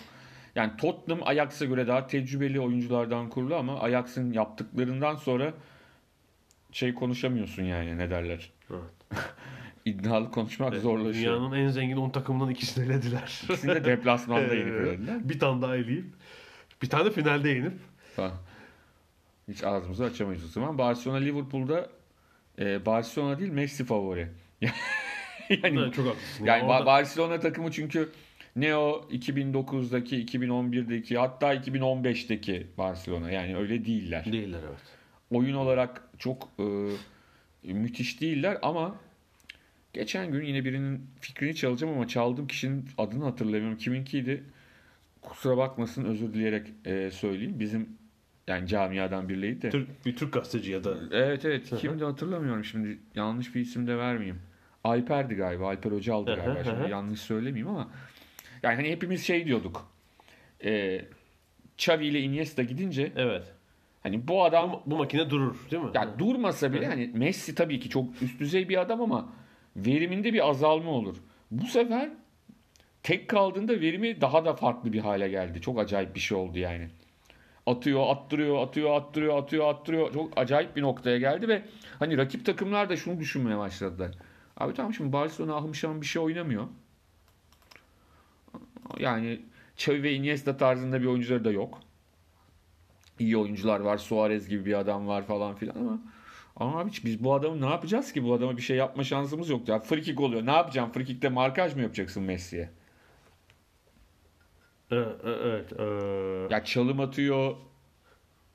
Yani Tottenham Ajax'a göre daha tecrübeli oyunculardan kurulu ama Ajax'ın yaptıklarından sonra şey konuşamıyorsun yani ne derler. Evet. İddialı konuşmak zorlaşıyor. Dünyanın en zengin 10 takımından ikisini elediler. İkisini de deplasmanda yenip Evet. elediler. bir tane daha eleyip bir tane finalde yenip. Hiç ağzımızı açamayız o zaman. Barcelona Liverpool'da e, Barcelona değil Messi favori. yani Evet, çok haklısın. Yani orada- Barcelona takımı çünkü ne o 2009'daki, 2011'deki hatta 2015'teki Barcelona yani öyle değiller. değiller evet. Oyun olarak çok e, müthiş değiller ama geçen gün yine birinin fikrini çalacağım ama çaldığım kişinin adını hatırlamıyorum. Kiminkiydi? Kusura bakmasın özür dileyerek e, söyleyeyim. Bizim yani camiadan biriydi de. Türk, bir Türk gazeteci ya da Evet evet. Kimdi hatırlamıyorum şimdi. Yanlış bir isim de vermeyeyim. Alper'di galiba. Alper Hocal'dı galiba. Şimdi yanlış söylemeyeyim ama. Yani hani hepimiz şey diyorduk. E, Xavi ile Iniesta gidince evet. hani bu adam Bu, bu makine durur değil mi? ya durmasa bile hani Messi tabii ki çok üst düzey bir adam ama veriminde bir azalma olur. Bu sefer tek kaldığında verimi daha da farklı bir hale geldi. Çok acayip bir şey oldu yani. Atıyor, attırıyor, atıyor, attırıyor, atıyor, attırıyor. Çok acayip bir noktaya geldi ve hani rakip takımlar da şunu düşünmeye başladılar. Abi tamam şimdi Barcelona ahım şahım bir şey oynamıyor. Yani Xavi ve Iniesta tarzında bir oyuncuları da yok. İyi oyuncular var. Suarez gibi bir adam var falan filan ama ama abi biz bu adamı ne yapacağız ki? Bu adama bir şey yapma şansımız yok. Ya free kick oluyor. Ne yapacağım? Free kick'te markaj mı yapacaksın Messi'ye? Evet. evet, evet. Ya çalım atıyor.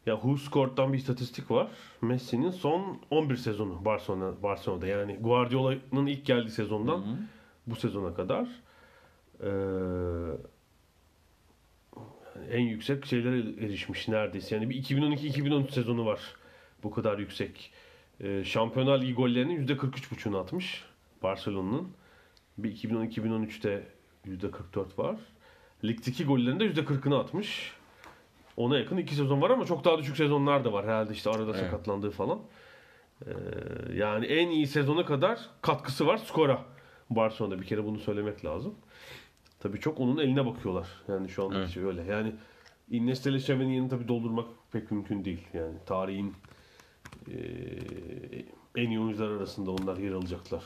Ya WhoScored'dan bir istatistik var. Messi'nin son 11 sezonu Barcelona Barcelona'da. Yani Guardiola'nın ilk geldiği sezondan bu sezona kadar eee, en yüksek şeylere erişmiş neredeyse. Yani bir 2012-2013 sezonu var. Bu kadar yüksek. Eee Şampiyonlar Ligi gollerinin %43,5'unu atmış Barcelona'nın. Bir 2012-2013'te %44 var. Ligdeki gollerinde %40'ını atmış. Ona yakın iki sezon var ama çok daha düşük sezonlar da var. Herhalde işte arada Evet. sakatlandığı falan. Ee, yani en iyi sezona kadar katkısı var skora. Barcelona'da bir kere bunu söylemek lazım. Tabii çok onun eline bakıyorlar. Yani şu anda Evet. şey öyle. Yani Iniesta ile Xavi'nin yerini tabii doldurmak pek mümkün değil. Yani tarihin e, en iyi oyuncular arasında onlar yer alacaklar.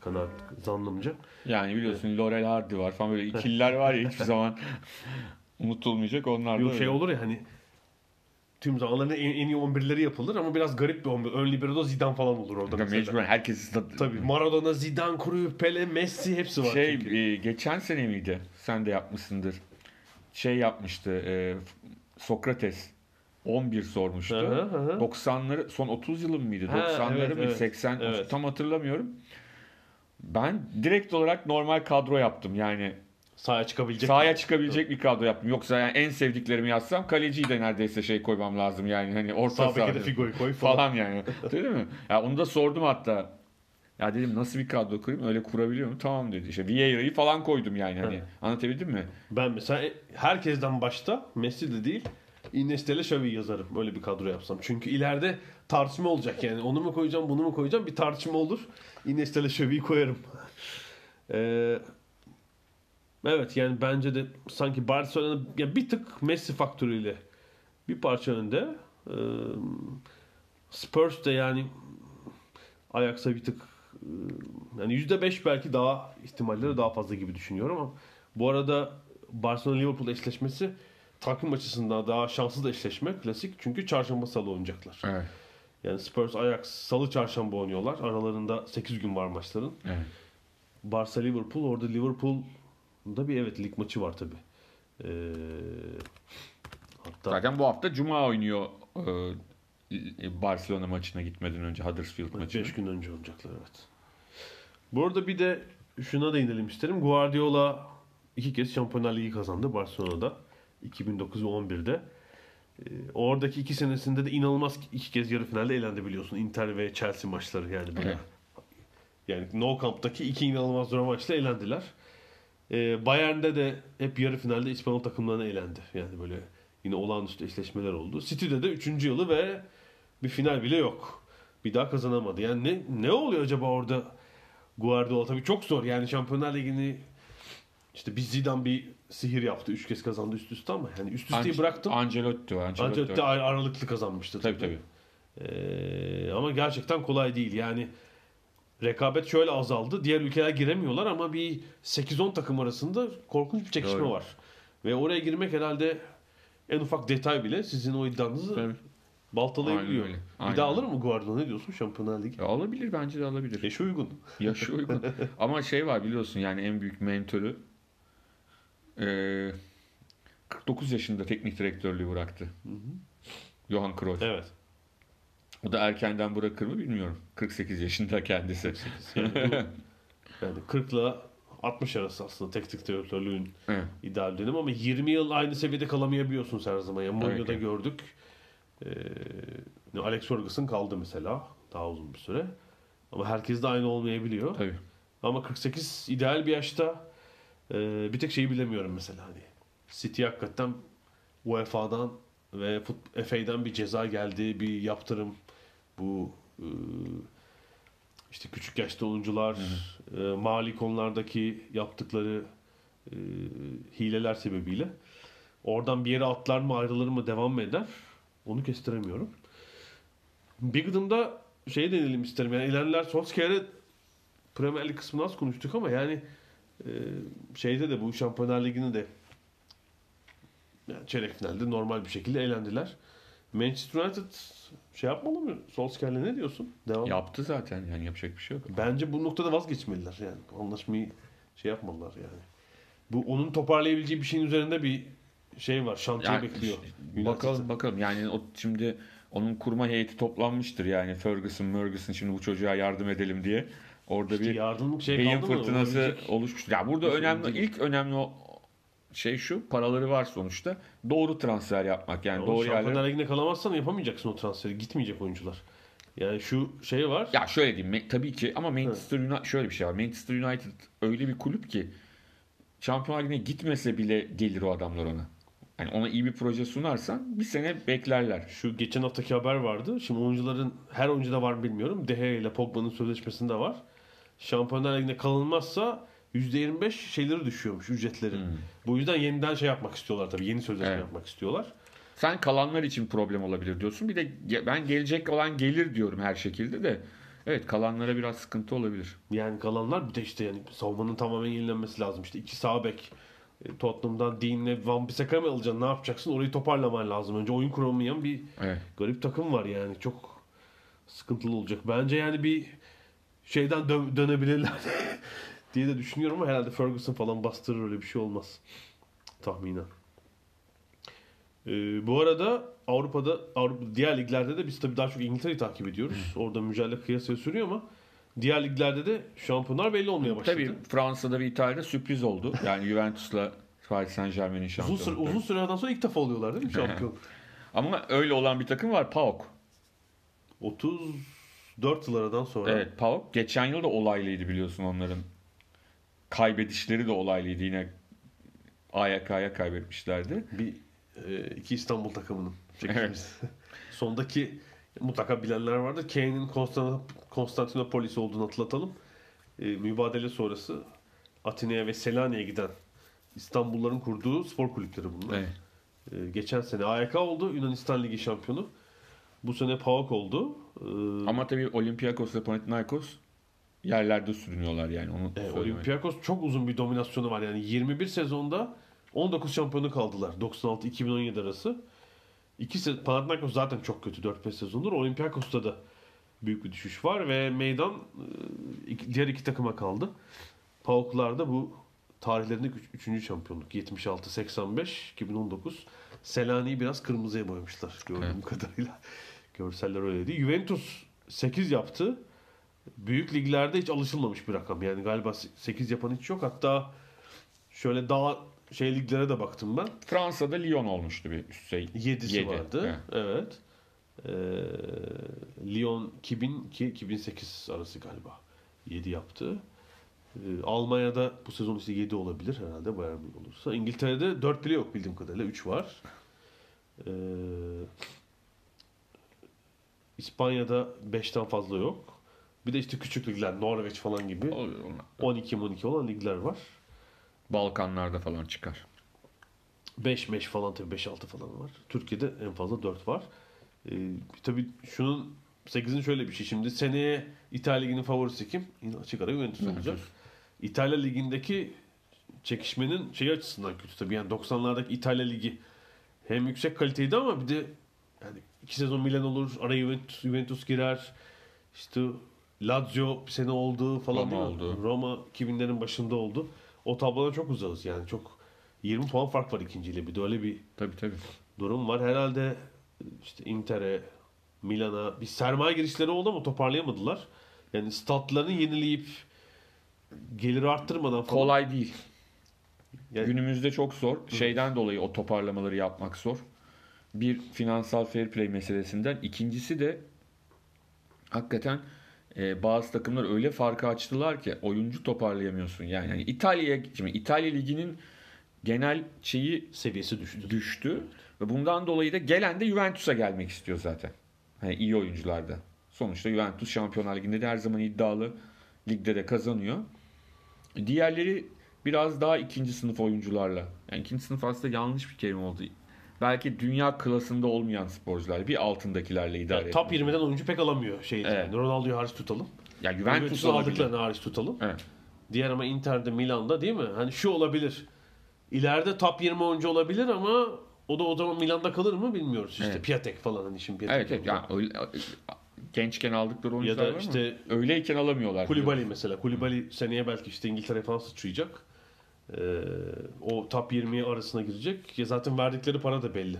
Kanaat zannımca. Yani biliyorsun Laurel Hardy var falan böyle ikililer var ya hiçbir zaman unutulmayacak onlar da Yok şey olur ya hani tüm zamanların en, en iyi 11'leri yapılır ama biraz garip bir 11. Ön libero'da Zidane falan olur orada Tabii. Mecburen herkes Tabii Maradona, Zidane, Cruyff, Pele, Messi hepsi var. şey çünkü. e, geçen sene miydi? Sen de yapmışsındır. Şey yapmıştı e, Sokrates 11 sormuştu. Hı hı. 90'ları son 30 yılın mıydı? Ha, 90'ları evet, mı? evet. 80 Evet. tam hatırlamıyorum. Ben direkt olarak normal kadro yaptım. Yani Sahaya çıkabilecek. sahaya çıkabilecek bir kadro yaptım. Yoksa yani en sevdiklerimi yazsam kaleciyi de neredeyse şey koymam lazım yani. Hani orta Sağ sahada Figo'yu koy falan. falan yani. Değil mi? Ya onu da sordum hatta. Ya dedim nasıl bir kadro kurayım? Öyle kurabiliyor muyum? Tamam dedi. İşte Vieira'yı falan koydum yani. Hani anlatabildim mi? Ben mesela herkesten başta Messi de değil Iniesta ile Xavi'yi yazarım. Öyle bir kadro yapsam. Çünkü ileride tartışma olacak yani. Onu mu koyacağım, bunu mu koyacağım? Bir tartışma olur. Iniesta ile Xavi'yi koyarım. Ee, evet yani bence de sanki Barcelona ya bir tık Messi faktörüyle bir parça önde. Ee, Spurs de yani Ajax'a bir tık e, yani %5 belki daha ihtimalleri daha fazla gibi düşünüyorum ama bu arada Barcelona Liverpool eşleşmesi takım açısından daha şanslı da eşleşme klasik. Çünkü çarşamba salı oynayacaklar. Evet. Yani Spurs Ajax salı çarşamba oynuyorlar. Aralarında 8 gün var maçların. evet. Barça Liverpool orada Liverpool'da bir evet lig maçı var tabi. Ee, hatta Zaten bu hafta Cuma oynuyor e, Barcelona maçına gitmeden önce Huddersfield maçına. 5 gün önce oynayacaklar evet. Bu arada bir de şuna değinelim isterim. Guardiola iki kez Şampiyonlar Ligi kazandı Barcelona'da. 2009 ve 11'de. Ee, oradaki iki senesinde de inanılmaz iki kez yarı finalde elendi biliyorsun. Inter ve Chelsea maçları yani böyle. Evet. Yani No Camp'taki iki inanılmaz zor maçla elendiler. Ee, Bayern'de de hep yarı finalde İspanyol takımlarına elendi. Yani böyle yine olağanüstü eşleşmeler oldu. City'de de 3. yılı ve bir final bile yok. Bir daha kazanamadı. Yani ne ne oluyor acaba orada Guardiola tabii çok zor. Yani Şampiyonlar Ligi'ni işte bir Zidane bir sihir yaptı. Üç kez kazandı üst üste ama yani üst üsteyi Anc- bıraktım. Ancelotti var. Ancelotti var. ar- aralıklı kazanmıştı. Tabii tabii. Ee, ama gerçekten kolay değil. Yani rekabet şöyle azaldı. Diğer ülkeler giremiyorlar ama bir 8-10 takım arasında korkunç bir çekişme Doğru. var. Ve oraya girmek herhalde en ufak detay bile sizin o iddianızı Tabii. baltalayabiliyor. Aynen öyle. Bir Aynen daha alır mı Guardiola ne diyorsun Şampiyonlar Ligi? Ya alabilir bence de alabilir. Yaşı uygun. Yaşı uygun. Ama şey var biliyorsun yani en büyük mentörü e, 49 yaşında teknik direktörlüğü bıraktı. Johan Cruyff. Evet. O da erkenden bırakır mı bilmiyorum. 48 yaşında kendisi. Yani, bu- yani 40 ile 60 arası aslında teknik direktörlüğün Evet. ideal dönem ama 20 yıl aynı seviyede kalamayabiliyorsun her zaman. Yani Mourinho'da ki. gördük. Ee, Alex Ferguson kaldı mesela daha uzun bir süre. Ama herkes de aynı olmayabiliyor. Tabii. Ama 48 ideal bir yaşta e, bir tek şeyi bilemiyorum mesela hani. City hakikaten UEFA'dan ve FA'dan bir ceza geldi, bir yaptırım. Bu e, işte küçük yaşta oyuncular e, mali konulardaki yaptıkları e, hileler sebebiyle oradan bir yere atlar mı ayrılır mı devam mı eder onu kestiremiyorum. Bigden'da şey deneyelim isterim. Yani ilerler Solskjaer'e Premier Lig kısmını az konuştuk ama yani e, şeyde de bu Şampiyonlar Ligi'ni de yani çeyrek finalde normal bir şekilde elendiler. Manchester United şey yapmalı mı? Solskjaer'le ne diyorsun? Devam. Yaptı zaten yani yapacak bir şey yok. Bence bu noktada vazgeçmeliler yani. Anlaşmayı şey yapmalılar yani. Bu onun toparlayabileceği bir şeyin üzerinde bir şey var. Şantiye Yani bekliyor. işte bakalım bakalım yani o şimdi onun kurma heyeti toplanmıştır yani Ferguson, Ferguson şimdi bu çocuğa yardım edelim diye. Orada İşte bir yardımlık şey beyin fırtınası Olabilecek- oluşmuştur. Ya burada Nasıl önemli olacak? ilk önemli şey şu paraları var sonuçta. Doğru transfer yapmak yani Ama doğru Şampiyonlar yerlere. Ligi'nde kalamazsan yapamayacaksın o transferi. Gitmeyecek oyuncular. Yani şu şey var. Ya şöyle diyeyim tabii ki ama Manchester United şöyle bir şey var. Manchester United öyle bir kulüp ki Şampiyonlar Ligi'ne gitmese bile gelir o adamlar ona. Yani ona iyi bir proje sunarsan bir sene beklerler. Şu geçen haftaki haber vardı. Şimdi oyuncuların her oyuncuda var mı bilmiyorum. De Gea ile Pogba'nın sözleşmesinde var. Şampiyonlar Ligi'nde kalınmazsa %25 şeyleri düşüyormuş ücretleri. Bu yüzden yeniden şey yapmak istiyorlar tabii. Yeni sözleşme Evet. yapmak istiyorlar. Sen kalanlar için problem olabilir diyorsun. Bir de ben gelecek olan gelir diyorum her şekilde de. Evet kalanlara biraz sıkıntı olabilir. Yani kalanlar bir de işte yani savunmanın tamamen yenilenmesi lazım. İşte iki sağ bek Tottenham'dan Dean'le Van Bissaka mı alacaksın? Ne yapacaksın? Orayı toparlaman lazım. Önce oyun kuramayan bir Evet. garip takım var yani. Çok sıkıntılı olacak. Bence yani bir şeyden dö- dönebilirler diye de düşünüyorum ama herhalde Ferguson falan bastırır öyle bir şey olmaz. Tahminen. Ee, bu arada Avrupa'da Avrupa, diğer liglerde de biz tabii daha çok İngiltere'yi takip ediyoruz. Orada mücadele kıyasaya sürüyor ama diğer liglerde de şampiyonlar belli olmaya başladı. Tabii Fransa'da ve İtalya'da sürpriz oldu. Yani Juventus'la Paris Saint Germain'in uzun, şampiyonu. süre, uzun sürelerden sonra ilk defa oluyorlar değil mi şampiyon? Ama öyle olan bir takım var PAOK. 34 yıl aradan sonra. Evet PAOK. Geçen yıl da olaylıydı biliyorsun onların. Kaybedişleri de olaylıydı yine. AYK'ya kaybetmişlerdi. Bir e, iki İstanbul takımının Evet. Sondaki mutlaka bilenler vardır. Kane'in Konstant- Konstantinopolis olduğunu hatırlatalım. E, mübadele sonrası Atina'ya ve Selanik'e giden İstanbulluların kurduğu spor kulüpleri bunlar. Evet. E, geçen sene AYK oldu. Yunanistan Ligi şampiyonu. Bu sene PAOK oldu. E, Ama tabii Olympiakos ve Panathinaikos yerlerde sürünüyorlar yani onu E. Olympiakos çok uzun bir dominasyonu var. Yani 21 sezonda 19 şampiyonu kaldılar. 96-2017 arası. İki Panathinaikos zaten çok kötü 4-5 sezondur. Olympiakos'ta da büyük bir düşüş var ve meydan e, diğer iki takıma kaldı. PAOK'larda bu tarihlerindeki 3. şampiyonluk 76-85 2019. Selanik'i biraz kırmızıya boyamışlar gördüğüm Evet. kadarıyla. Görseller öyleydi. Juventus 8 yaptı. büyük liglerde hiç alışılmamış bir rakam. Yani galiba 8 yapan hiç yok. Hatta şöyle daha şey liglere de baktım ben. Fransa'da Lyon olmuştu bir üst sayı. 7'si Yedi, vardı. evet. Evet. Ee, Lyon 2002-2008 arası galiba 7 yaptı. Ee, Almanya'da bu sezon işte 7 olabilir herhalde Bayern Münih olursa. İngiltere'de 4 bile yok bildiğim kadarıyla 3 var. Ee, İspanya'da 5'ten fazla yok. Bir de işte küçük ligler Norveç falan gibi Oluyor onlar. 12-12 olan ligler var. Balkanlarda falan çıkar. 5 5 falan tabii 5 6 falan var. Türkiye'de en fazla 4 var. Ee, tabii şunun 8'in şöyle bir şey. Şimdi seneye İtalya Ligi'nin favorisi kim? Yine açık ara Juventus olacak. İtalya Ligi'ndeki çekişmenin şey açısından kötü tabii. Yani 90'lardaki İtalya Ligi hem yüksek kaliteydi ama bir de yani iki sezon Milan olur, araya Juventus, Juventus girer. İşte Lazio bir sene oldu falan Roma değil mi? oldu. Roma 2000'lerin başında oldu. O tablodan çok uzağız yani çok 20 puan fark var ikinciyle bir de öyle bir Tabii tabii. durum var. Herhalde işte Inter'e, Milan'a bir sermaye girişleri oldu ama toparlayamadılar. Yani statlarını yenileyip geliri arttırmadan falan. Kolay değil. Yani- Günümüzde çok zor. Şeyden dolayı o toparlamaları yapmak zor. Bir finansal fair play meselesinden. İkincisi de hakikaten e, bazı takımlar öyle farkı açtılar ki oyuncu toparlayamıyorsun. Yani, yani İtalya'ya şimdi İtalya liginin genel şeyi seviyesi düştü. düştü ve bundan dolayı da gelen de Juventus'a gelmek istiyor zaten. Hani iyi oyuncularda. Sonuçta Juventus Şampiyonlar Ligi'nde de her zaman iddialı. Ligde de kazanıyor. Diğerleri biraz daha ikinci sınıf oyuncularla. Yani ikinci sınıf aslında yanlış bir kelime oldu. Belki dünya klasında olmayan sporcular. Bir altındakilerle idare Yani top etmeye. 20'den oyuncu pek alamıyor şey. Evet. Yani Ronaldo'yu hariç tutalım. Ya Juventus Juventus'u aldıklarını hariç tutalım. Evet. Diğer ama Inter'de, Milan'da değil mi? Hani şu olabilir. İleride top 20 oyuncu olabilir ama o da o zaman Milan'da kalır mı bilmiyoruz. İşte Evet. Piatek falan hani şimdi Piatek. Evet evet. Yani öyle, gençken aldıkları oyuncular Ya da var işte öyleyken alamıyorlar. Kulibali mesela. Kulibali seneye belki işte İngiltere falan sıçrayacak. Ee, o top 20 arasına girecek. Ya zaten verdikleri para da belli.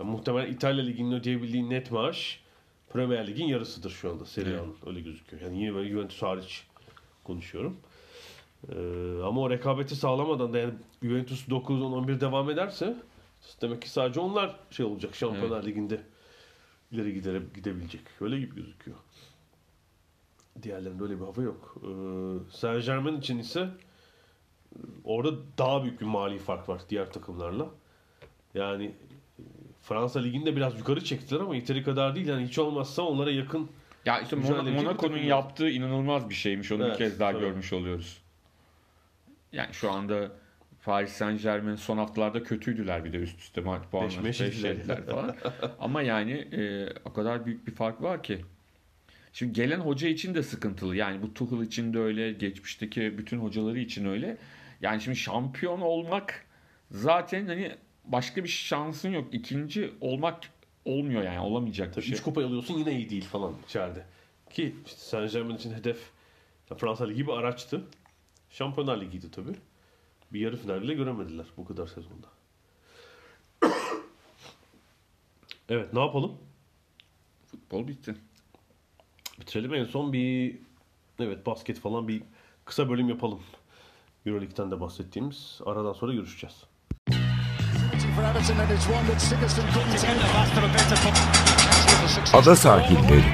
Yani muhtemelen İtalya Ligi'nin ödeyebildiği net maaş Premier Lig'in yarısıdır şu anda Serie A'nın. Öyle gözüküyor. Yani yine böyle Juventus hariç konuşuyorum. Ee, ama o rekabeti sağlamadan da yani Juventus 9 10 11 devam ederse demek ki sadece onlar şey olacak Şampiyonlar Ligi'nde ileri gidere, gidebilecek. Öyle gibi gözüküyor. Diğerlerinde öyle bir hava yok. Ee, Saint Germain için ise e, orada daha büyük bir mali fark var diğer takımlarla. Yani e, Fransa Ligi'nde biraz yukarı çektiler ama yeteri kadar değil. Yani hiç olmazsa onlara yakın Ya işte Monaco'nun yaptığı inanılmaz bir şeymiş. Onu Evet, bir kez daha tabii. görmüş oluyoruz. Yani şu anda Paris Saint Germain son haftalarda kötüydüler bir de üst üste maç puanları meş beş yediler. yediler falan. Ama yani e, o kadar büyük bir fark var ki. Şimdi gelen hoca için de sıkıntılı. Yani bu Tuchel için de öyle, geçmişteki bütün hocaları için öyle. Yani şimdi şampiyon olmak zaten hani başka bir şansın yok. İkinci olmak olmuyor yani olamayacak bir Tabii şey. 3 kupa alıyorsun yine iyi değil falan içeride. Ki işte Saint Germain için hedef Fransa Ligi bir araçtı. Şampiyonlar Ligi'ydi tabii. Bir yarı final bile göremediler bu kadar sezonda. evet ne yapalım? Futbol bitti. Bitirelim en son bir evet basket falan bir kısa bölüm yapalım. Euroleague'den de bahsettiğimiz aradan sonra görüşeceğiz. Ada sahilleri.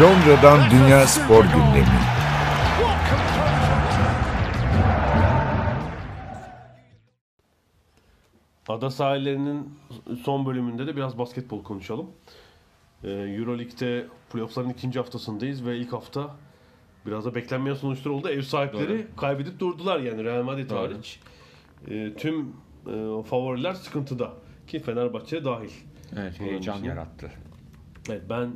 Londra'dan Dünya Spor Gündemi. Ada sahillerinin son bölümünde de biraz basketbol konuşalım. Ee, Euroleague'de playoff'ların ikinci haftasındayız ve ilk hafta biraz da beklenmeyen sonuçlar oldu. Ev sahipleri kaybedip durdular yani Real Madrid Doğru. hariç. Ee, tüm e, favoriler sıkıntıda. Ki Fenerbahçe dahil. Evet, Onun heyecan yarattı. Evet ben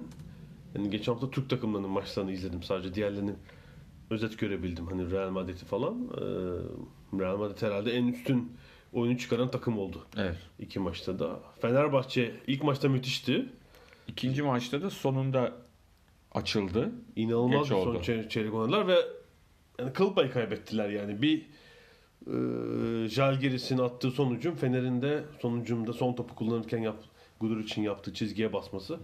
yani geçen hafta Türk takımlarının maçlarını izledim sadece. Diğerlerini özet görebildim. Hani Real Madrid'i falan. Ee, Real Madrid herhalde en üstün oyunu çıkaran takım oldu. Evet. İki maçta da. Fenerbahçe ilk maçta müthişti. İkinci maçta da sonunda açıldı. İnanılmaz Geç bir son oldu. çey- çeyrek oynadılar ve yani kıl payı kaybettiler yani. Bir e, Jalgiris'in attığı sonucum Fener'in de sonucumda son topu kullanırken yap, Gudur için yaptığı çizgiye basması.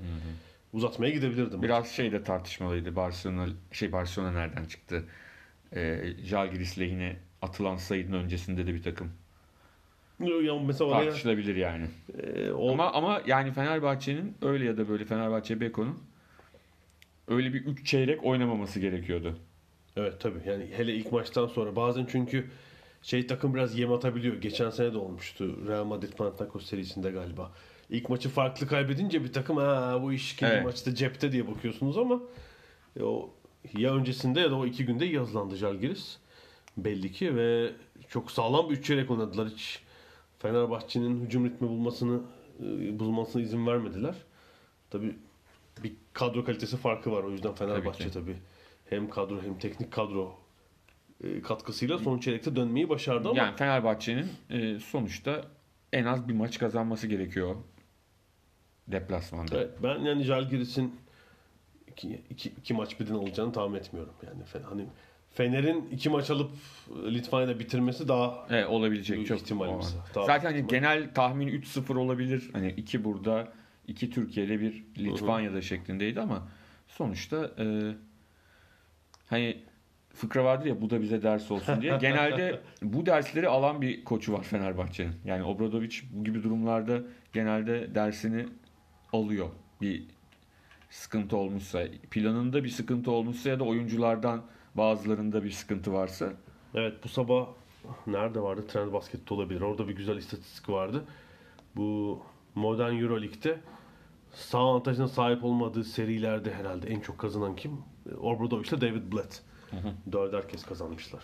uzatmaya gidebilirdi. maç. Biraz şey de tartışmalıydı. Barcelona şey Barcelona nereden çıktı? Ee, Jalgiris lehine atılan sayının öncesinde de bir takım Ya mesela oraya tartışılabilir yani. e, o, Ama ama yani Fenerbahçe'nin öyle ya da böyle Fenerbahçe Beko'nun öyle bir 3 çeyrek oynamaması gerekiyordu. Evet tabii yani hele ilk maçtan sonra bazen çünkü şey takım biraz yem atabiliyor. Geçen sene de olmuştu Real Madrid Panathinaikos serisinde galiba. İlk maçı farklı kaybedince bir takım ha bu iş ikinci Evet. maçta cepte diye bakıyorsunuz ama e, o ya öncesinde ya da o iki günde iyi hazırlandı Jalgiris. Belli ki ve çok sağlam bir üç çeyrek oynadılar. Hiç Fenerbahçe'nin hücum ritmi bulmasını e, bulmasına izin vermediler. Tabii bir kadro kalitesi farkı var o yüzden Fenerbahçe Tabii tabii, hem kadro hem teknik kadro e, katkısıyla son çeyrekte dönmeyi başardı ama Yani Fenerbahçe'nin e, sonuçta en az bir maç kazanması gerekiyor deplasmanda. evet, ben yani Jalgiris'in iki, iki, iki maç birden alacağını tahmin etmiyorum. Yani hani Fener'in iki maç alıp Litvanya'da bitirmesi daha Evet, olabilecek çok ihtimalimiz Zaten hani ihtimal. genel tahmin 3-0 olabilir. Hani iki burada, iki Türkiye'de bir Litvanya'da şeklindeydi ama sonuçta e, hani fıkra vardır ya bu da bize ders olsun diye. Genelde bu dersleri alan bir koçu var Fenerbahçe'nin. Yani Obradoviç bu gibi durumlarda genelde dersini alıyor. Bir sıkıntı olmuşsa, planında bir sıkıntı olmuşsa ya da oyunculardan bazılarında bir sıkıntı varsa Evet bu sabah nerede vardı? Trend Basket'te olabilir. Orada bir güzel istatistik vardı. Bu modern Euroleague'de sağ avantajına sahip olmadığı serilerde herhalde en çok kazanan kim? Obradoviç ile David Blatt. Dörder kez kazanmışlar.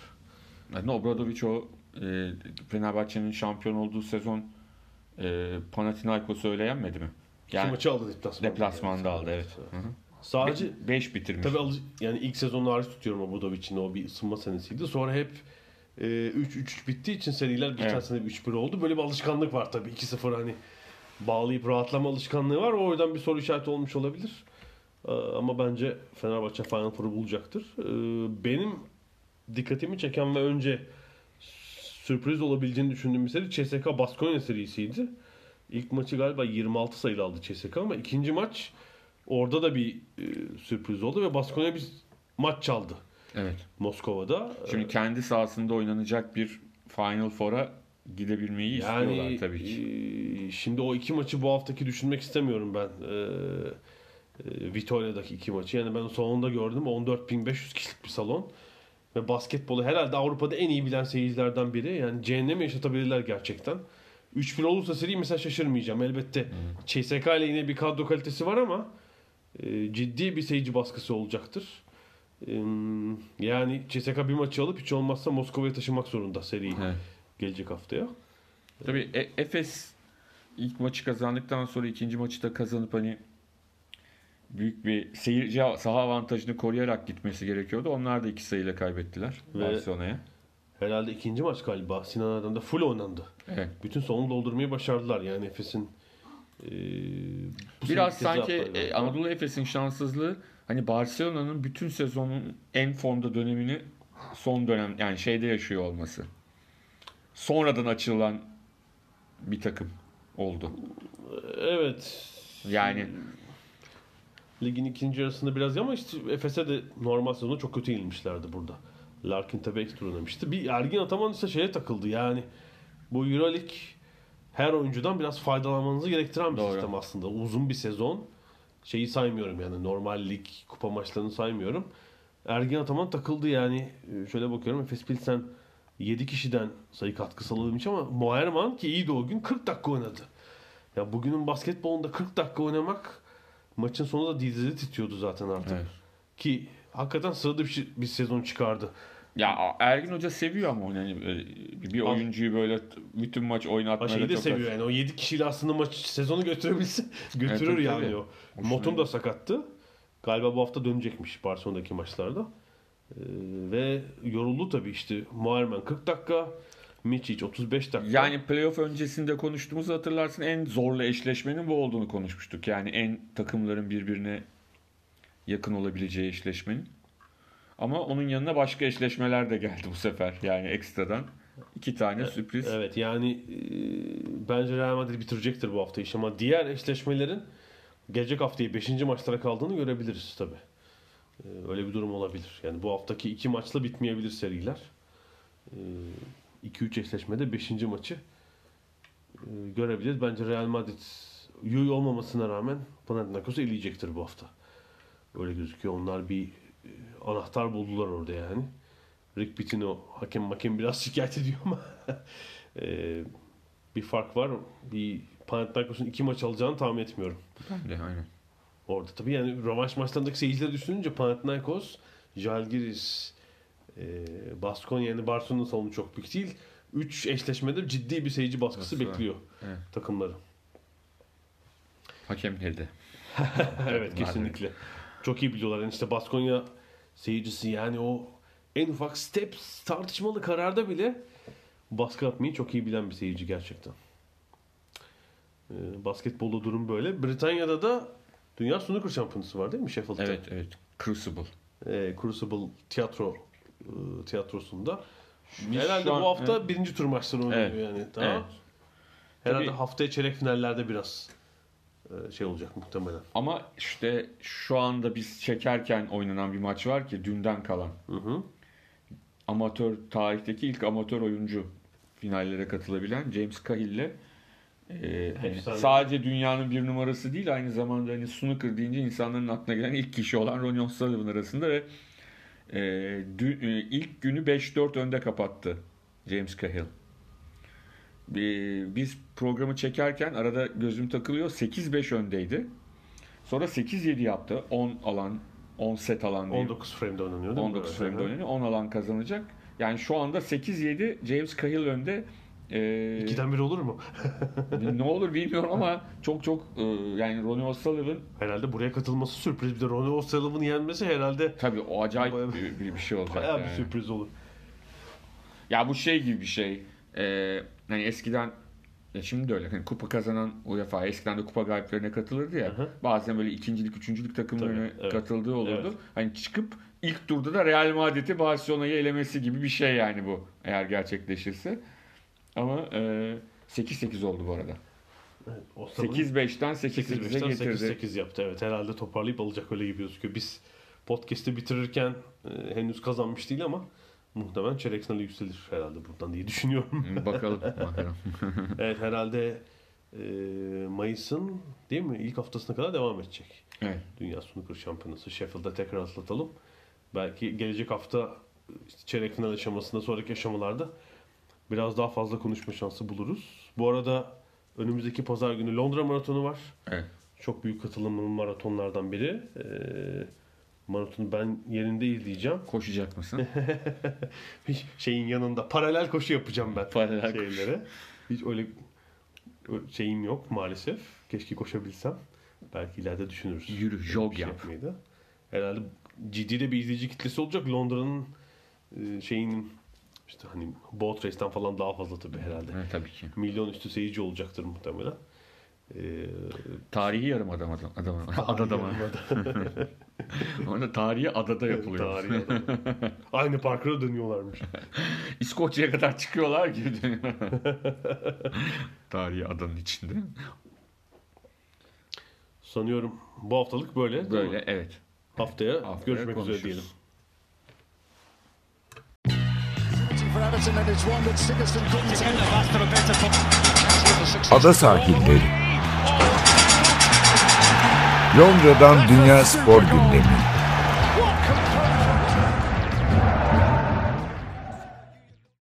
Yani Obradoviç o e, Fenerbahçe'nin şampiyon olduğu sezon e, Panathinaikos'u öyle yenmedi mi? İki Yani maçı aldı deplasmanda. deplasmanda aldı evet. Hı hı. Sadece 5 bitirmiş. tabii alı- yani ilk sezonu hariç tutuyorum Obradovic'in o bir ısınma senesiydi. Sonra hep e, 3-3 bittiği için seriler geçen Evet. sene 3-1 oldu. Böyle bir alışkanlık var tabii. 2-0 hani bağlayıp rahatlama alışkanlığı var. O yüzden bir soru işareti olmuş olabilir. Ee, Ama bence Fenerbahçe Final Four'u bulacaktır. Ee, Benim dikkatimi çeken ve önce sürpriz olabileceğini düşündüğüm bir seri CSKA Baskonya serisiydi. İlk maçı galiba 26 sayılı aldı CSKA ama ikinci maç orada da bir e, sürpriz oldu ve Baskonya bir maç çaldı Evet. Moskova'da. Şimdi kendi sahasında oynanacak bir Final Four'a gidebilmeyi istiyorlar Yani tabii ki. e, şimdi o iki maçı bu haftaki düşünmek istemiyorum ben. E, e, Vitoria'daki iki maçı. Yani ben salonda gördüm. 14.500 kişilik bir salon. Ve basketbolu herhalde Avrupa'da en iyi bilen seyircilerden biri. Yani cehennemi yaşatabilirler gerçekten. 3-1 olursa seri mesela şaşırmayacağım. Elbette CSK ile yine bir kadro kalitesi var ama e, ciddi bir seyirci baskısı olacaktır. E, yani CSK bir maçı alıp hiç olmazsa Moskova'ya taşımak zorunda seriyi Evet. Gelecek haftaya. Tabii E- Efes ilk maçı kazandıktan sonra ikinci maçı da kazanıp hani büyük bir seyirci saha avantajını koruyarak gitmesi gerekiyordu. Onlar da iki sayıyla kaybettiler Ve- Barcelona'ya. Herhalde ikinci maç galiba Sinan Adam'da full oynandı. Evet. Bütün salonu doldurmayı başardılar yani Efes'in. e, Biraz sanki e. Anadolu Efes'in şanssızlığı hani Barcelona'nın bütün sezonun en formda dönemini son dönem yani şeyde yaşıyor olması. Sonradan açılan bir takım oldu. Evet. Yani Ligin ikinci yarısında biraz ama işte Efes'e de normal sezonda çok kötü yenilmişlerdi burada. Larkin tabi ekstra oynamıştı. Bir Ergin Ataman ise şeye takıldı yani. Bu Euroleague her oyuncudan biraz faydalanmanızı gerektiren bir Doğru. sistem aslında. Uzun bir sezon. Şeyi saymıyorum yani normal lig kupa maçlarını saymıyorum. Ergin Ataman takıldı yani. Şöyle bakıyorum Efes Pilsen 7 kişiden sayı katkısı alabilmiş ama Moerman ki iyiydi o gün 40 dakika oynadı. Ya bugünün basketbolunda 40 dakika oynamak maçın sonunda dizleri titriyordu zaten artık. Evet. Ki hakikaten sırada bir, şey- bir sezon çıkardı. ya Ergin Hoca seviyor ama hani böyle bir oyuncuyu böyle bütün maç oynatmayı şeyi de çok seviyor yani o 7 kişiyle aslında maç sezonu götürebilse götürür tabii, yani tabii. o. Hoşuna Motum da sakattı. Galiba bu hafta dönecekmiş Barcelona'daki maçlarda. Ee, ve yoruldu tabii işte. Muharmen 40 dakika, Miçic 35 dakika. Yani playoff öncesinde konuştuğumuzu hatırlarsın en zorlu eşleşmenin bu olduğunu konuşmuştuk. Yani en takımların birbirine yakın olabileceği eşleşmenin. Ama onun yanına başka eşleşmeler de geldi bu sefer. Yani ekstradan iki tane sürpriz. Evet yani e, bence Real Madrid bitirecektir bu hafta iş ama diğer eşleşmelerin gelecek haftayı 5. maçlara kaldığını görebiliriz tabi. Öyle bir durum olabilir. Yani bu haftaki iki maçla bitmeyebilir seriler. 2-3 eşleşmede 5. maçı e, görebiliriz. Bence Real Madrid iyi olmamasına rağmen Panathinaikos'u eleyecektir bu hafta. Öyle gözüküyor. Onlar bir e, anahtar buldular orada yani. Rick Pitino hakem hakem biraz şikayet ediyor ama e, bir fark var. Bir Panathinaikos'un iki maç alacağını tahmin etmiyorum. Ben de aynen. Orada tabii yani rövanş maçlarındaki seyircileri düşününce Panathinaikos, Žalgiris, e, Baskonya yani Barcelona'nın salonu çok büyük değil. 3 eşleşmede ciddi bir seyirci baskısı var. bekliyor Evet. takımları. Hakemleri de. evet kesinlikle. Çok iyi biliyorlar. Yani işte Baskonya seyircisi yani o en ufak step tartışmalı kararda bile baskı atmayı çok iyi bilen bir seyirci gerçekten. Ee, basketbolda durum böyle. Britanya'da da Dünya Snooker Şampiyonası var değil mi Sheffield'da? Evet evet. Crucible. e, Crucible tiyatro e, tiyatrosunda. Biz Herhalde an- bu hafta evet. birinci tur maçları oynanıyor Evet. yani. Daha Evet. Herhalde Tabii- haftaya çeyrek finallerde biraz e, şey olacak muhtemelen. Ama işte şu anda biz çekerken oynanan bir maç var ki dünden kalan. Hı hı. Amatör tarihteki ilk amatör oyuncu finallere katılabilen James Cahill'le e, hani Efsane. sadece dünyanın bir numarası değil aynı zamanda hani snooker deyince insanların aklına gelen ilk kişi olan Ronnie O'Sullivan arasında ve e, dü- e, ilk günü 5-4 önde kapattı James Cahill. E, biz programı çekerken arada gözüm takılıyor 8-5 öndeydi. Sonra 8-7 yaptı. 10 alan 10 set alan diyeyim. 19 frame'de oynanıyor değil mi? 19 Evet. frame'de oynanıyor. 10 alan kazanacak. Yani şu anda 8-7 James Cahill önde. Ee, İkiden bir olur mu? ne olur bilmiyorum ama çok çok e, yani Ronnie O'Sullivan Herhalde buraya katılması sürpriz. Bir de Ronnie O'Sullivan'ı yenmesi herhalde tabii o acayip Bayağı- bir, bir, şey olacak. bayağı bir yani. sürpriz olur. Ya bu şey gibi bir şey. Ee, hani eskiden ya şimdi de öyle. Hani kupa kazanan UEFA eskiden de kupa galiplerine katılırdı ya. Hı hı. Bazen böyle ikincilik, üçüncülük takımlarına Tabii, evet. katıldığı olurdu. Evet. Hani çıkıp ilk turda da Real Madrid'i Barcelona'yı elemesi gibi bir şey yani bu eğer gerçekleşirse. Ama e, 8-8 oldu bu arada. Evet, O'Sullivan 8-5'ten 8-8'e 8-5'ten getirdi. 8-8 yaptı. Evet herhalde toparlayıp alacak öyle gibi gözüküyor. Biz podcast'i bitirirken e, henüz kazanmış değil ama muhtemelen çeyrek finale yükselir herhalde buradan diye düşünüyorum. Hı, Bakalım. bakalım. evet herhalde e, Mayıs'ın değil mi ilk haftasına kadar devam edecek. Evet. Dünya Snooker Şampiyonası Sheffield'da tekrar atlatalım. Belki gelecek hafta işte çeyrek final aşamasında sonraki aşamalarda biraz daha fazla konuşma şansı buluruz. Bu arada önümüzdeki pazar günü Londra Maratonu var. Evet. Çok büyük katılımlı maratonlardan biri. Ee, maratonu ben yerinde izleyeceğim. Koşacak mısın? Hiç şeyin yanında paralel koşu yapacağım ben. Paralel koşu. şeylere. Hiç öyle şeyim yok maalesef. Keşke koşabilsem. Belki ileride düşünürüz. Yürü, jog şey yap. yapmayı da. Herhalde ciddi de bir izleyici kitlesi olacak. Londra'nın e, şeyinin işte hani boat race'ten falan daha fazla tabii herhalde. Evet, tabii ki. Milyon üstü seyirci olacaktır muhtemelen. Ee, Tarihi yarım adam adam. adam adada mı? Orada tarihi adada yapılıyor. Tarihi adam. Aynı parkura dönüyorlarmış. İskoçya'ya kadar çıkıyorlar gibi tarihi adanın içinde. Sanıyorum bu haftalık böyle. Böyle evet. Haftaya, Haftaya görüşmek üzere konuşuruz. diyelim. Ada sahilleri. Londra'dan Dünya Spor Gündemi.